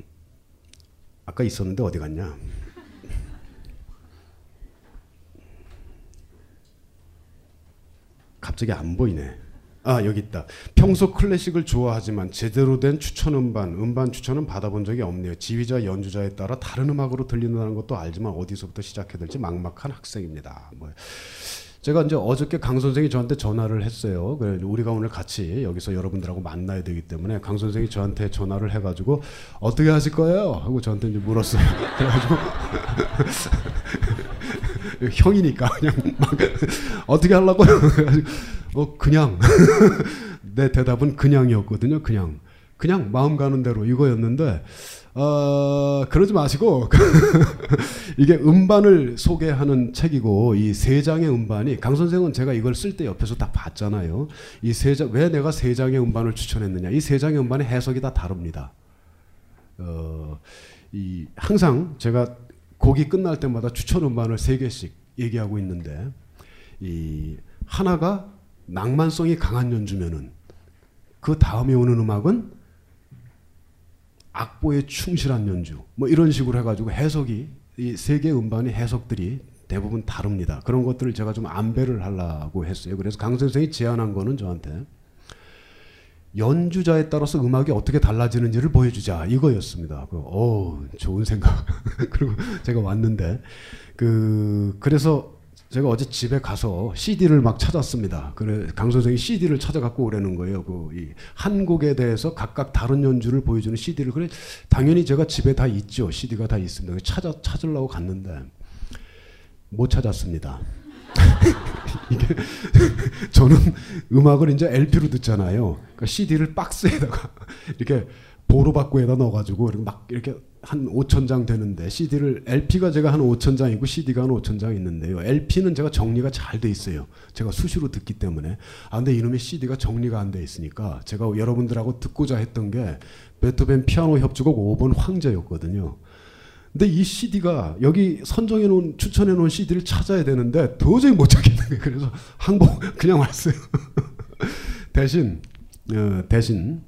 아까 있었는데 어디 갔냐? 갑자기 안 보이네. 아 여기 있다. 평소 클래식을 좋아하지만 제대로 된 추천 음반, 음반 추천은 받아본 적이 없네요. 지휘자, 연주자에 따라 다른 음악으로 들린다는 것도 알지만 어디서부터 시작해야 될지 막막한 학생입니다. 뭐 제가 이제 어저께 강 선생이 저한테 전화를 했어요. 그래 우리가 오늘 같이 여기서 여러분들하고 만나야 되기 때문에 강 선생이 저한테 전화를 해가지고 어떻게 하실 거예요? 하고 저한테 이제 물었어요. 그래가지고 형이니까 그냥 막 어떻게? 그래가지고 어 그냥 내 대답은 그냥이었거든요. 그냥 그냥 마음 가는 대로 이거였는데 어, 그러지 마시고 이게 음반을 소개하는 책이고 이 세 장의 음반이 강 선생은 제가 이걸 쓸 때 옆에서 다 봤잖아요. 이 세장왜 내가 세 장의 음반을 추천했느냐? 이 세 장의 음반의 해석이 다 다릅니다. 어, 이 항상 제가 곡이 끝날 때마다 추천 음반을 세 개씩 얘기하고 있는데 이 하나가 낭만성이 강한 연주면은 그 다음에 오는 음악은 악보에 충실한 연주 뭐 이런 식으로 해가지고 해석이 이 세계 음반의 해석들이 대부분 다릅니다. 그런 것들을 제가 좀 안배를 하려고 했어요. 그래서 강 선생이 제안한 거는 저한테 연주자에 따라서 음악이 어떻게 달라지는지를 보여주자 이거였습니다. 그, 오 좋은 생각. 그리고 제가 왔는데 그 그래서 제가 어제 집에 가서 CD를 막 찾았습니다. 그래 강 선생이 CD를 찾아갖고 오라는 거예요. 그 이 한곡에 대해서 각각 다른 연주를 보여주는 CD를 그래 당연히 제가 집에 다 있죠. CD가 다 있습니다. 찾아 찾으려고 갔는데 못 찾았습니다. 이게 저는 음악을 이제 LP로 듣잖아요. 그러니까 CD를 박스에다가 이렇게 보로바꾸에다 넣어가지고 막 이렇게 한 5천 장 되는데 CD를 LP가 제가 한 5천 장이고 CD가 한 5천 장 있는데요. LP는 제가 정리가 잘 돼 있어요. 제가 수시로 듣기 때문에. 아 근데 이놈의 CD가 정리가 안 돼 있으니까 제가 여러분들하고 듣고자 했던 게 베토벤 피아노 협주곡 5번 황제였거든요. 근데 이 CD가 여기 선정해 놓은 추천해 놓은 CD를 찾아야 되는데 도저히 못 찾겠는 거예요. 그래서 항복 그냥 왔어요. 대신 어, 대신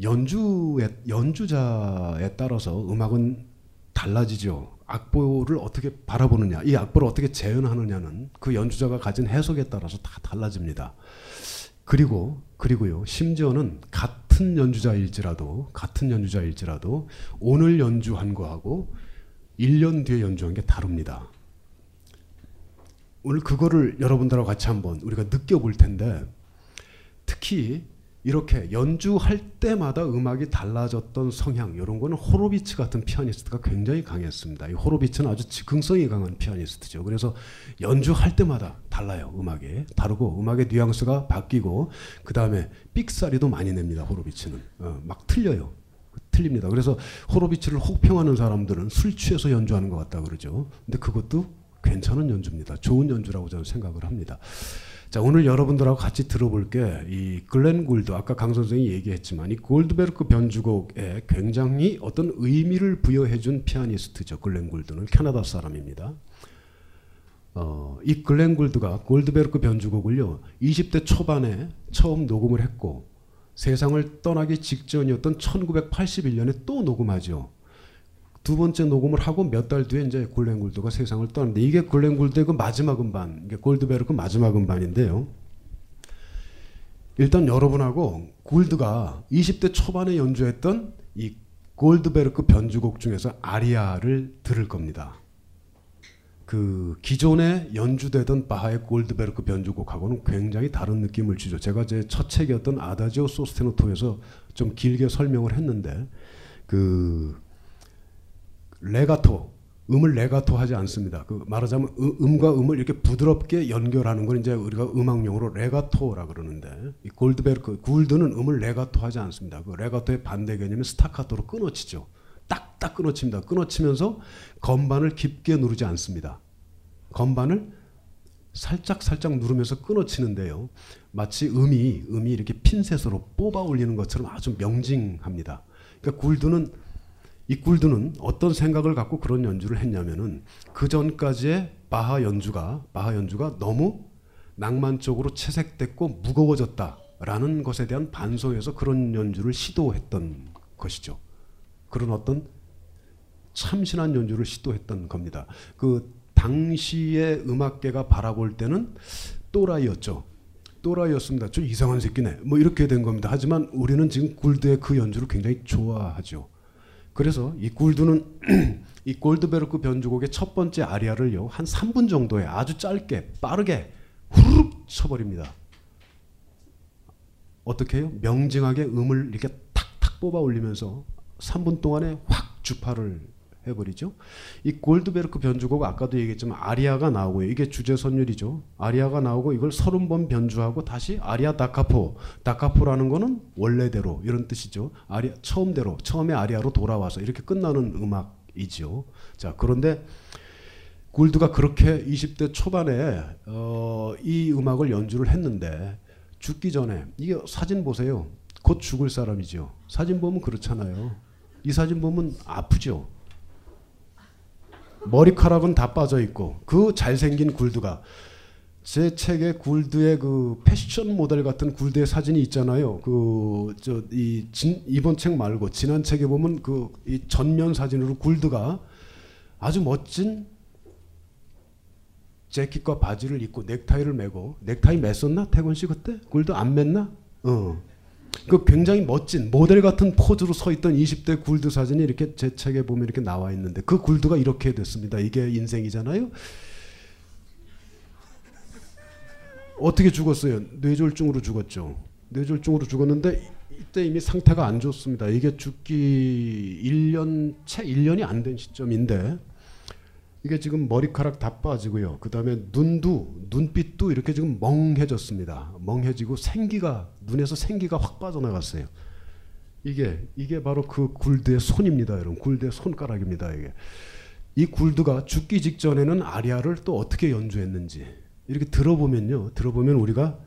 연주에 연주자에 따라서 음악은 달라지죠. 악보를 어떻게 바라보느냐, 이 악보를 어떻게 재현하느냐는 그 연주자가 가진 해석에 따라서 다 달라집니다. 그리고 그리고요. 심지어는 같은 연주자일지라도 같은 연주자일지라도 오늘 연주한 거하고 1년 뒤에 연주한 게 다릅니다. 오늘 그거를 여러분들하고 같이 한번 우리가 느껴볼 텐데 특히 이렇게 연주할 때마다 음악이 달라졌던 성향 이런 거는 호로비츠 같은 피아니스트가 굉장히 강했습니다. 이 호로비츠는 아주 즉흥성이 강한 피아니스트죠. 그래서 연주할 때마다 달라요 음악이 다르고 음악의 뉘앙스가 바뀌고 그 다음에 삑사리도 많이 냅니다. 호로비츠는 어, 막 틀려요. 틀립니다. 그래서 호로비츠를 혹평하는 사람들은 술 취해서 연주하는 것 같다 그러죠. 근데 그것도 괜찮은 연주입니다. 좋은 연주라고 저는 생각을 합니다. 자 오늘 여러분들하고 같이 들어볼 게 이 글렌 골드 아까 강 선생이 얘기했지만 이 골드베르크 변주곡에 굉장히 어떤 의미를 부여해 준 피아니스트죠 글렌 골드는 캐나다 사람입니다. 어, 이 글렌 골드가 골드베르크 변주곡을요 20대 초반에 처음 녹음을 했고 세상을 떠나기 직전이었던 1981년에 또 녹음하죠. 두 번째 녹음을 하고 몇 달 뒤에 이제 골렌 골드가 세상을 떠났는데 이게 골렌 골드의 그 마지막 음반, 이게 골드베르크 마지막 음반인데요. 일단 여러분하고 골드가 20대 초반에 연주했던 이 골드베르크 변주곡 중에서 아리아를 들을 겁니다. 그 기존에 연주되던 바하의 골드베르크 변주곡하고는 굉장히 다른 느낌을 주죠. 제가 제 첫 책이었던 아다지오 소스테노토에서 좀 길게 설명을 했는데 그 레가토 음을 레가토 하지 않습니다. 그 말하자면 음, 과 음을 이렇게 부드럽게 연결하는 걸 이제 우리가 음악용어로 레가토라 그러는데 이 골드베르크 굴드는 음을 레가토 하지 않습니다. 그 레가토의 반대 개념은 스타카토로 끊어치죠. 딱딱 끊어칩니다. 끊어치면서 건반을 깊게 누르지 않습니다. 건반을 살짝 살짝 누르면서 끊어치는데요. 마치 음이 음이 이렇게 핀셋으로 뽑아 올리는 것처럼 아주 명징합니다. 그러니까 굴드는 이 굴드는 어떤 생각을 갖고 그런 연주를 했냐면은 그 전까지의 바하 연주가 바하 연주가 너무 낭만적으로 채색됐고 무거워졌다라는 것에 대한 반성에서 그런 연주를 시도했던 것이죠. 그런 어떤 참신한 연주를 시도했던 겁니다. 그 당시의 음악계가 바라볼 때는 또라이였죠. 또라이였습니다. 좀 이상한 새끼네. 뭐 이렇게 된 겁니다. 하지만 우리는 지금 굴드의 그 연주를 굉장히 좋아하죠. 그래서 이 굴드는 이 골드베르크 변주곡의 첫 번째 아리아를요 한 3분 정도에 아주 짧게 빠르게 후루룩 쳐버립니다. 어떻게 해요? 명징하게 음을 이렇게 탁탁 뽑아 올리면서 3분 동안에 확 주파를 해버리죠. 이 골드베르크 변주곡 아까도 얘기했지만 아리아가 나오고요. 이게 주제 선율이죠. 아리아가 나오고 이걸 서른 번 변주하고 다시 아리아 다카포. 다카포라는 거는 원래대로 이런 뜻이죠. 아리아 처음대로 처음에 아리아로 돌아와서 이렇게 끝나는 음악이죠. 자 그런데 골드가 그렇게 20대 초반에 어, 이 음악을 연주를 했는데 죽기 전에 이게 사진 보세요. 곧 죽을 사람이죠. 사진 보면 그렇잖아요. 이 사진 보면 아프죠. 머리카락은 다 빠져 있고 그 잘생긴 굴드가 제 책에 굴드의 그 패션 모델 같은 굴드의 사진이 있잖아요. 그 저 이 이번 책 말고 지난 책에 보면 그 이 전면 사진으로 굴드가 아주 멋진 재킷과 바지를 입고 넥타이를 메고 넥타이 맸었나 태권 씨 그때 굴드 안 맸나? 어. 그 굉장히 멋진 모델 같은 포즈로 서 있던 20대 굴드 사진이 이렇게 제 책에 보면 이렇게 나와 있는데 그 굴드가 이렇게 됐습니다. 이게 인생이잖아요. 어떻게 죽었어요? 뇌졸중으로 죽었죠. 뇌졸중으로 죽었는데 이때 이미 상태가 안 좋습니다. 이게 죽기 1년 채 1년이 안 된 시점인데 이게 지금 머리카락 다 빠지고요. 그 다음에 눈도 눈빛도 이렇게 지금 멍해졌습니다. 멍해지고 생기가 눈에서 생기가 확 빠져나갔어요. 이게 이게 바로 그 굴드의 손입니다, 여러분. 굴드의 손가락입니다. 이게 이 굴드가 죽기 직전에는 아리아를 또 어떻게 연주했는지 이렇게 들어보면요, 들어보면 우리가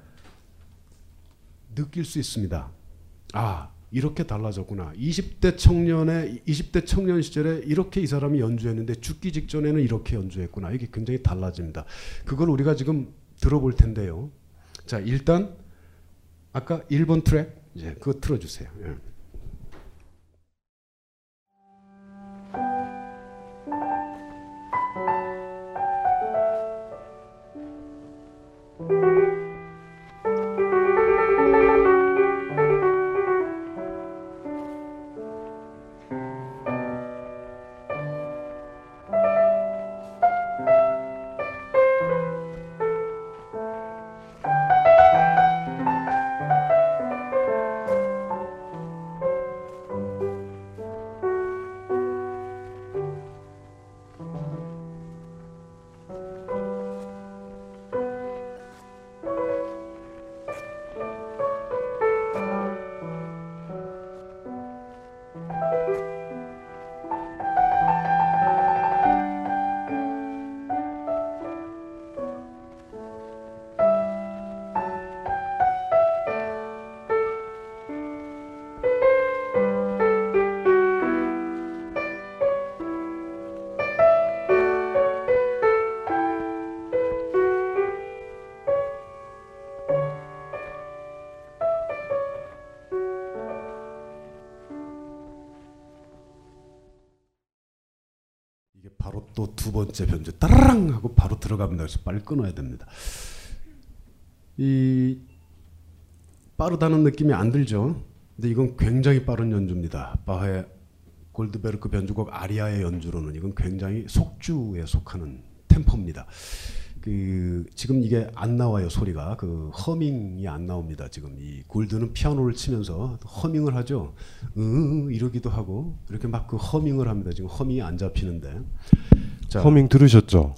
느낄 수 있습니다. 아, 이렇게 달라졌구나. 20대 청년의 20대 청년 시절에 이렇게 이 사람이 연주했는데 죽기 직전에는 이렇게 연주했구나. 이게 굉장히 달라집니다. 그걸 우리가 지금 들어볼 텐데요. 자, 일단 아까 1번 트랙 이제 그거 틀어주세요. 예. 두 번째 변주 따라랑 하고 바로 들어갑니다. 그래서 빨리 끊어야 됩니다. 이 빠르다는 느낌이 안 들죠. 근데 이건 굉장히 빠른 연주입니다. 바하의 골드베르크 변주곡 아리아의 연주로는 이건 굉장히 속주에 속하는 템포입니다. 그 지금 이게 안 나와요 소리가 그 허밍이 안 나옵니다 지금 이 골드는 피아노를 치면서 허밍을 하죠 으 이러기도 하고 이렇게 막 그 허밍을 합니다 지금 허밍이 안 잡히는데 자, 허밍 들으셨죠?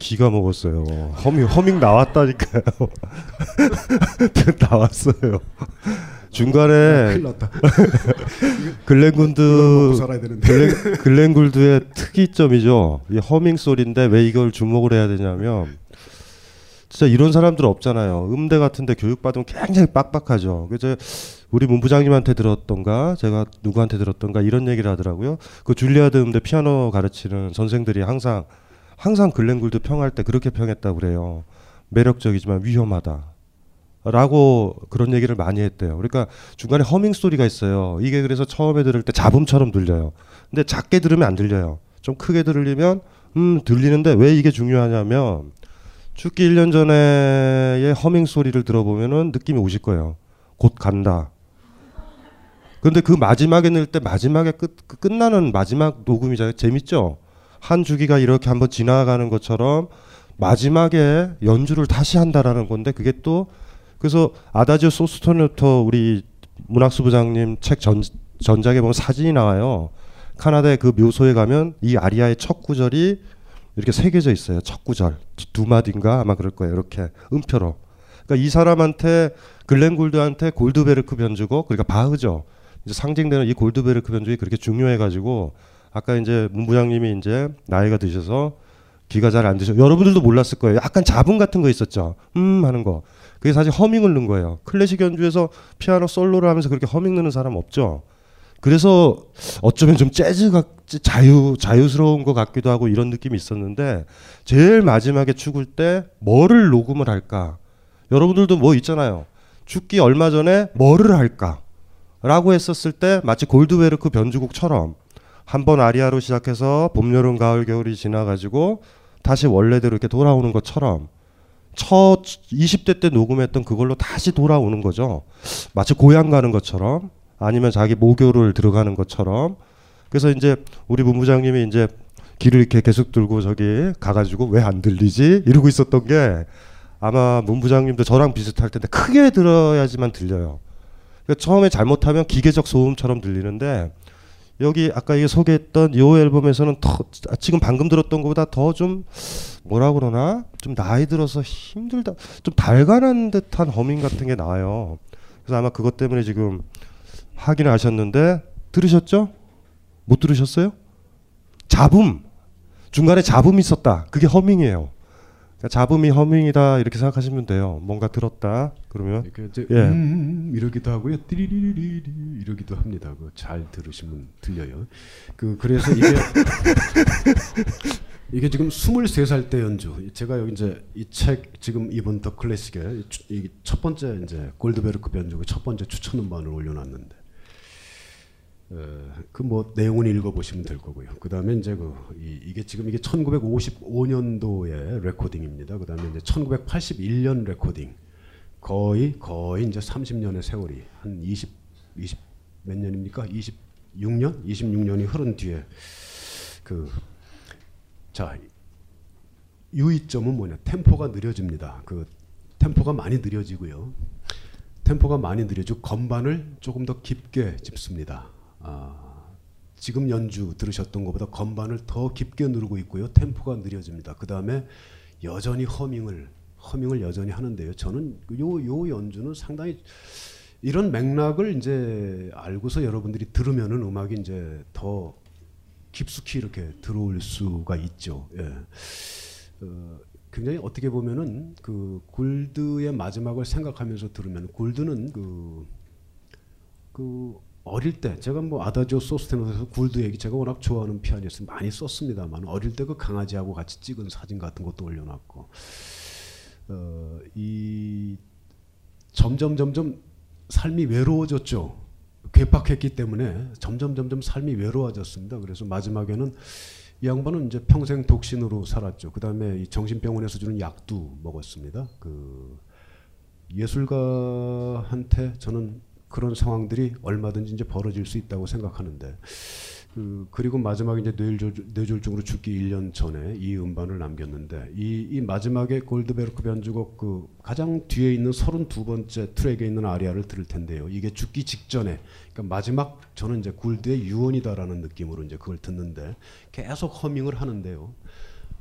기가 먹었어요. 허밍 허밍 나왔다니까요. 나왔어요. 중간에. 글렌군드. 글렌, 글렌굴드의 특이점이죠. 이 허밍 소리인데 왜 이걸 주목을 해야 되냐면 진짜 이런 사람들 없잖아요. 음대 같은데 교육 받으면 굉장히 빡빡하죠. 그래서 우리 문부장님한테 들었던가 제가 누구한테 들었던가 이런 얘기를 하더라고요. 그 줄리아드 음대 피아노 가르치는 선생들이 항상 항상 글렌굴드 평할 때 그렇게 평했다고 그래요. 매력적이지만 위험하다. 라고 그런 얘기를 많이 했대요. 그러니까 중간에 허밍 소리가 있어요. 이게 그래서 처음에 들을 때 잡음처럼 들려요. 근데 작게 들으면 안 들려요. 좀 크게 들리면 음 들리는데 왜 이게 중요하냐면 죽기 1년 전에의 허밍 소리를 들어보면은 느낌이 오실 거예요. 곧 간다. 근데 그 마지막에 넣을 때 마지막에 끝그 끝나는 마지막 녹음이잖아요. 재밌죠? 한 주기가 이렇게 한번 지나가는 것처럼 마지막에 연주를 다시 한다라는 건데 그게 또 그래서 아다지오 소스토네토 우리 문학수 부장님 책 전, 전작에 보면 사진이 나와요. 카나다의 그 묘소에 가면 이 아리아의 첫 구절이 이렇게 새겨져 있어요. 첫 구절 두 마디인가 아마 그럴 거예요. 이렇게 음표로. 그러니까 이 사람한테 글렌 골드한테 골드베르크 변주곡 그러니까 바흐죠. 이제 상징되는 이 골드베르크 변주가 그렇게 중요해가지고 아까 이제 문 부장님이 이제 나이가 드셔서 귀가 잘 안 드셔. 여러분들도 몰랐을 거예요. 약간 잡음 같은 거 있었죠. 음 하는 거. 그게 사실 허밍을 넣은 거예요. 클래식 연주에서 피아노 솔로를 하면서 그렇게 허밍 넣는 사람 없죠. 그래서 어쩌면 좀 재즈가 자유 자유스러운 것 같기도 하고 이런 느낌이 있었는데 제일 마지막에 죽을 때 뭐를 녹음을 할까? 여러분들도 뭐 있잖아요. 죽기 얼마 전에 뭐를 할까? 라고 했었을 때 마치 골드베르크 변주곡처럼 한번 아리아로 시작해서 봄, 여름, 가을, 겨울이 지나가지고 다시 원래대로 이렇게 돌아오는 것처럼 첫 20대 때 녹음했던 그걸로 다시 돌아오는 거죠. 마치 고향 가는 것처럼 아니면 자기 모교를 들어가는 것처럼 그래서 이제 우리 문부장님이 이제 길을 이렇게 계속 들고 저기 가가지고 왜 안 들리지 이러고 있었던 게 아마 문부장님도 저랑 비슷할 텐데 크게 들어야지만 들려요. 그러니까 처음에 잘못하면 기계적 소음처럼 들리는데 여기 아까 이게 소개했던 이 앨범에서는 더 지금 방금 들었던 것보다 더 좀 뭐라 그러나 좀 나이 들어서 힘들다 좀 달간한 듯한 허밍 같은 게 나와요. 그래서 아마 그것 때문에 지금 확인을 하셨는데 들으셨죠? 못 들으셨어요? 잡음 중간에 잡음이 있었다. 그게 허밍이에요. 그러니까 잡음이 허밍이다 이렇게 생각하시면 돼요. 뭔가 들었다 그러면 이제 예. 음 이러기도 하고요. 띠리리리리 이러기도 합니다. 그잘 들으시면 들려요. 그 그래서 이게 이게 지금 23살 때 연주. 제가 여기 이제 이 책 지금 이번 더 클래식에 이 첫 번째 이제 골드베르크 변주곡 첫 번째 추천 음반을 올려놨는데 그뭐 내용은 읽어보시면 될 거고요. 그 다음에 이제 그 이, 이게 지금 이게 1955년도의 레코딩입니다. 그 다음에 이제 1981년 레코딩 거의 거의 이제 30년의 세월이 한 20, 20 몇 년입니까? 26년, 26년이 흐른 뒤에 그 자 유의점은 뭐냐? 템포가 느려집니다. 그 템포가 많이 느려지고요. 템포가 많이 느려지고 건반을 조금 더 깊게 짚습니다. 아, 지금 연주 들으셨던 것보다 건반을 더 깊게 누르고 있고요. 템포가 느려집니다. 그 다음에 여전히 허밍을 허밍을 여전히 하는데요. 저는 요 요 연주는 상당히 이런 맥락을 이제 알고서 여러분들이 들으면은 음악이 이제 더 깊숙이 이렇게 들어올 수가 있죠. 예. 어, 굉장히 어떻게 보면은 그 골드의 마지막을 생각하면서 들으면 골드는 그, 그 어릴 때 제가 뭐 아다지오 소스테노에서 골드 얘기 제가 워낙 좋아하는 피아니스트 많이 썼습니다만 어릴 때 그 강아지하고 같이 찍은 사진 같은 것도 올려놨고 어, 이 점점 점점 삶이 외로워졌죠. 괴팍했기 때문에 점점 점점 삶이 외로워졌습니다. 그래서 마지막에는 이 양반은 이제 평생 독신으로 살았죠. 그 다음에 정신병원에서 주는 약도 먹었습니다. 그 예술가한테 저는 그런 상황들이 얼마든지 이제 벌어질 수 있다고 생각하는데 그 그리고 마지막에 이제 뇌졸, 뇌졸중으로 죽기 1년 전에 이 음반을 남겼는데 이, 이 마지막에 골드베르크 변주곡 그 가장 뒤에 있는 32번째 트랙에 있는 아리아를 들을 텐데요. 이게 죽기 직전에 그러니까 마지막 저는 이제 굴드의 유언이다라는 느낌으로 이제 그걸 듣는데 계속 허밍을 하는데요.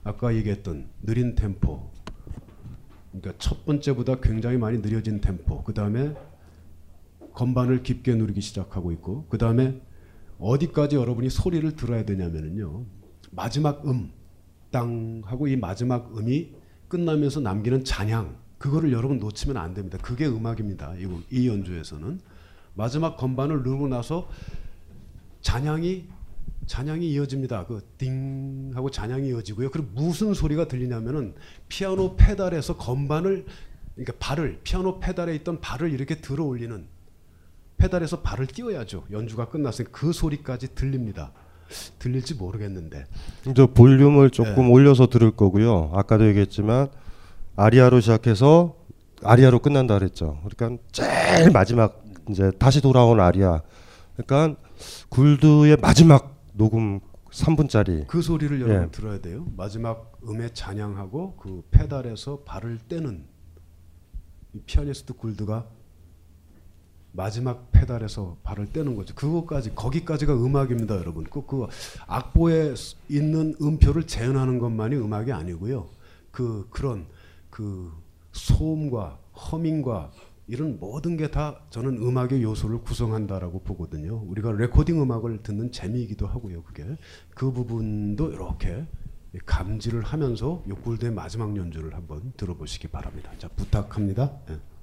아까 얘기했던 느린 템포 그러니까 첫 번째보다 굉장히 많이 느려진 템포. 그 다음에 건반을 깊게 누르기 시작하고 있고, 그 다음에 어디까지 여러분이 소리를 들어야 되냐면은요. 마지막 음, 땅 하고 이 마지막 음이 끝나면서 남기는 잔향. 그거를 여러분 놓치면 안 됩니다. 그게 음악입니다. 이, 이 연주에서는. 마지막 건반을 누르고 나서 잔향이 잔향이 이어집니다. 그 띵 하고 잔향이 이어지고요. 그리고 무슨 소리가 들리냐면은 피아노 페달에서 건반을 그러니까 발을 피아노 페달에 있던 발을 이렇게 들어 올리는 페달에서 발을 띄워야죠. 연주가 끝났으니 그 소리까지 들립니다. 들릴지 모르겠는데. 이제 볼륨을 조금 네. 올려서 들을 거고요. 아까도 얘기했지만 아리아로 시작해서 아리아로 끝난다 그랬죠. 그러니까 제일 마지막 이제 다시 돌아온 아리아. 그러니까 굴드의 마지막 녹음 3분짜리 그 소리를 여러분 들어야 돼요. 마지막 음에 잔향하고 그 페달에서 발을 떼는 이 피아니스트 굴드가 마지막 페달에서 발을 떼는 거죠. 그거까지 거기까지가 음악입니다, 여러분. 그, 그 악보에 있는 음표를 재현하는 것만이 음악이 아니고요. 그 그런 그 소음과 허밍과 이런 모든 게 다 저는 음악의 요소를 구성한다라고 보거든요. 우리가 레코딩 음악을 듣는 재미이기도 하고요. 그게 그 부분도 이렇게 감지를 하면서 욕굴대 마지막 연주를 한번 들어보시기 바랍니다. 자 부탁합니다. 예.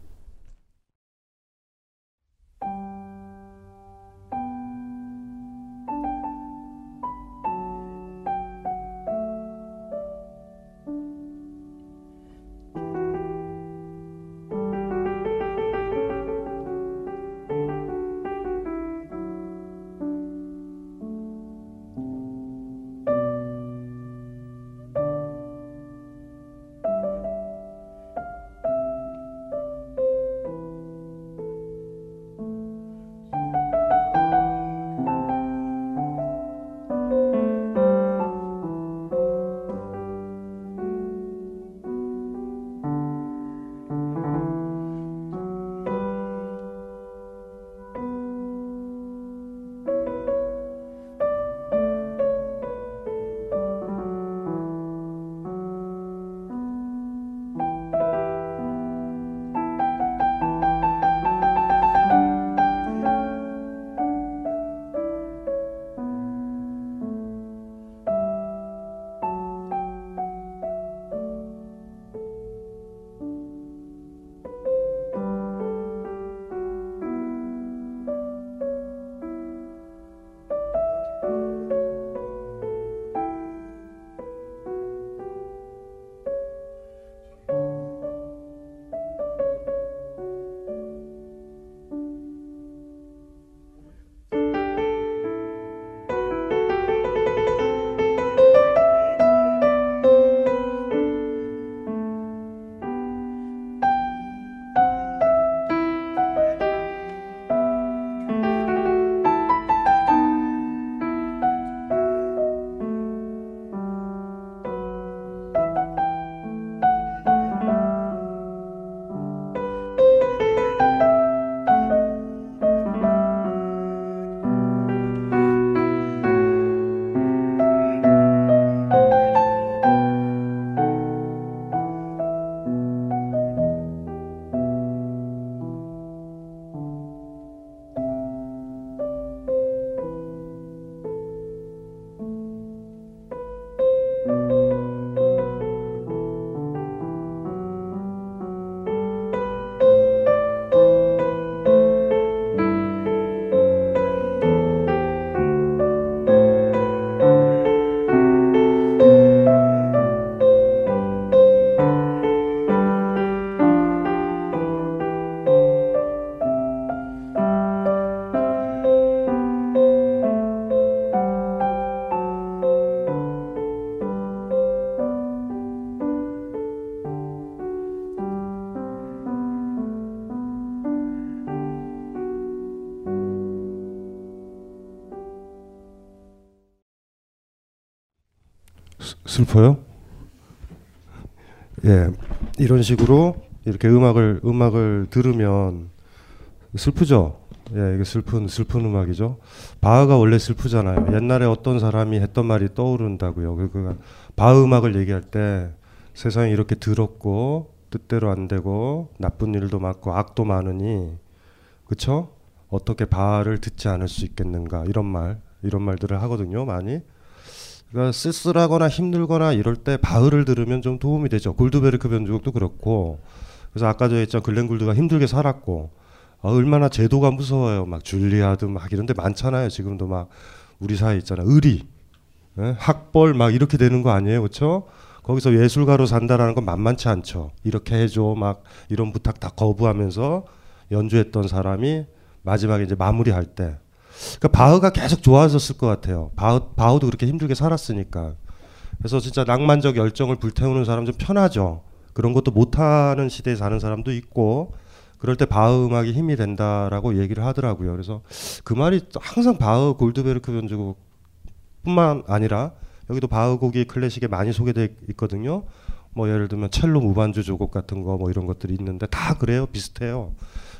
슬퍼요? 예, 이런 식으로 이렇게 음악을 음악을 들으면 슬프죠. 예, 이게 슬픈 슬픈 음악이죠. 바흐가 원래 슬프잖아요. 옛날에 어떤 사람이 했던 말이 떠오른다고요. 그가 바흐 음악을 얘기할 때 세상이 이렇게 더럽고 뜻대로 안 되고 나쁜 일도 많고 악도 많으니 그쵸? 어떻게 바흐를 듣지 않을 수 있겠는가 이런 말 이런 말들을 하거든요. 많이. 그러니까 쓸쓸하거나 힘들거나 이럴 때 바흐를 들으면 좀 도움이 되죠. 골드베르크 변주곡도 그렇고. 그래서 아까 저 했죠. 글렌 굴드가 힘들게 살았고 아, 얼마나 제도가 무서워요. 막 줄리아드 막 이런 데 많잖아요. 지금도 막 우리 사회 있잖아. 의리, 예? 학벌 막 이렇게 되는 거 아니에요. 그렇죠? 거기서 예술가로 산다라는 건 만만치 않죠. 이렇게 해줘 막 이런 부탁 다 거부하면서 연주했던 사람이 마지막에 이제 마무리할 때 그러니까 바흐가 계속 좋아졌을 것 같아요. 바흐, 바흐도 그렇게 힘들게 살았으니까. 그래서 진짜 낭만적 열정을 불태우는 사람 좀 편하죠. 그런 것도 못하는 시대에 사는 사람도 있고 그럴 때 바흐 음악이 힘이 된다라고 얘기를 하더라고요. 그래서 그 말이 항상 바흐 골드베르크 변주곡뿐만 아니라 여기도 바흐 곡이 클래식에 많이 소개돼 있거든요. 뭐 예를 들면 첼로 무반주 조곡 같은 거 뭐 이런 것들이 있는데 다 그래요. 비슷해요.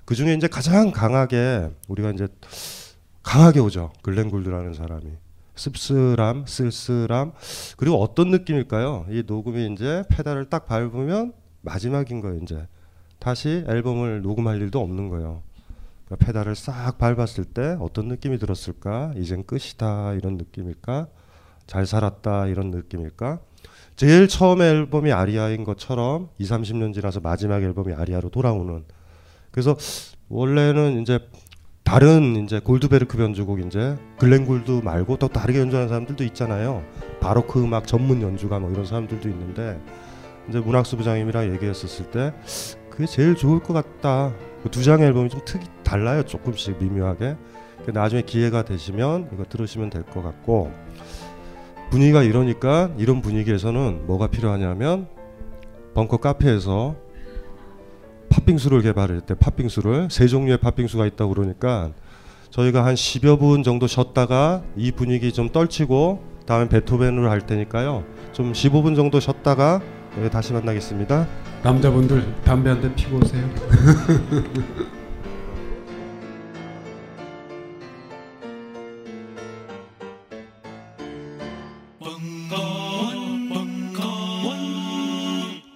그 중에 이제 가장 강하게 우리가 이제 강하게 오죠. 글렌 골드라는 사람이. 씁쓸함, 쓸쓸함. 그리고 어떤 느낌일까요? 이 녹음이 이제 페달을 딱 밟으면 마지막인 거예요, 이제. 다시 앨범을 녹음할 일도 없는 거예요. 그러니까 페달을 싹 밟았을 때 어떤 느낌이 들었을까? 이젠 끝이다 이런 느낌일까? 잘 살았다 이런 느낌일까? 제일 처음에 앨범이 아리아인 것처럼 2, 30년 지나서 마지막 앨범이 아리아로 돌아오는 그래서 원래는 이제 다른 이제 골드베르크 변주곡 이제 글렌 골드 말고 또 다르게 연주하는 사람들도 있잖아요. 바로크 음악 전문 연주가 뭐 이런 사람들도 있는데 이제 문학수 부장님이랑 얘기했었을 때 그게 제일 좋을 것 같다. 그 두 장의 앨범이 좀 특이 달라요. 조금씩 미묘하게. 나중에 기회가 되시면 이거 들으시면 될 것 같고 분위기가 이러니까 이런 분위기에서는 뭐가 필요하냐면 벙커 카페에서 팥빙수를 개발했대. 팥빙수를 세 종류의 팥빙수가 있다고 그러니까 저희가 한 10여 분 정도 쉬었다가 이 분위기 좀 떨치고 다음에 베토벤으로 할 테니까요. 좀 15분 정도 쉬었다가 네, 다시 만나겠습니다. 남자분들 담배 한 대 피고 오세요.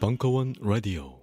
벙커원 라디오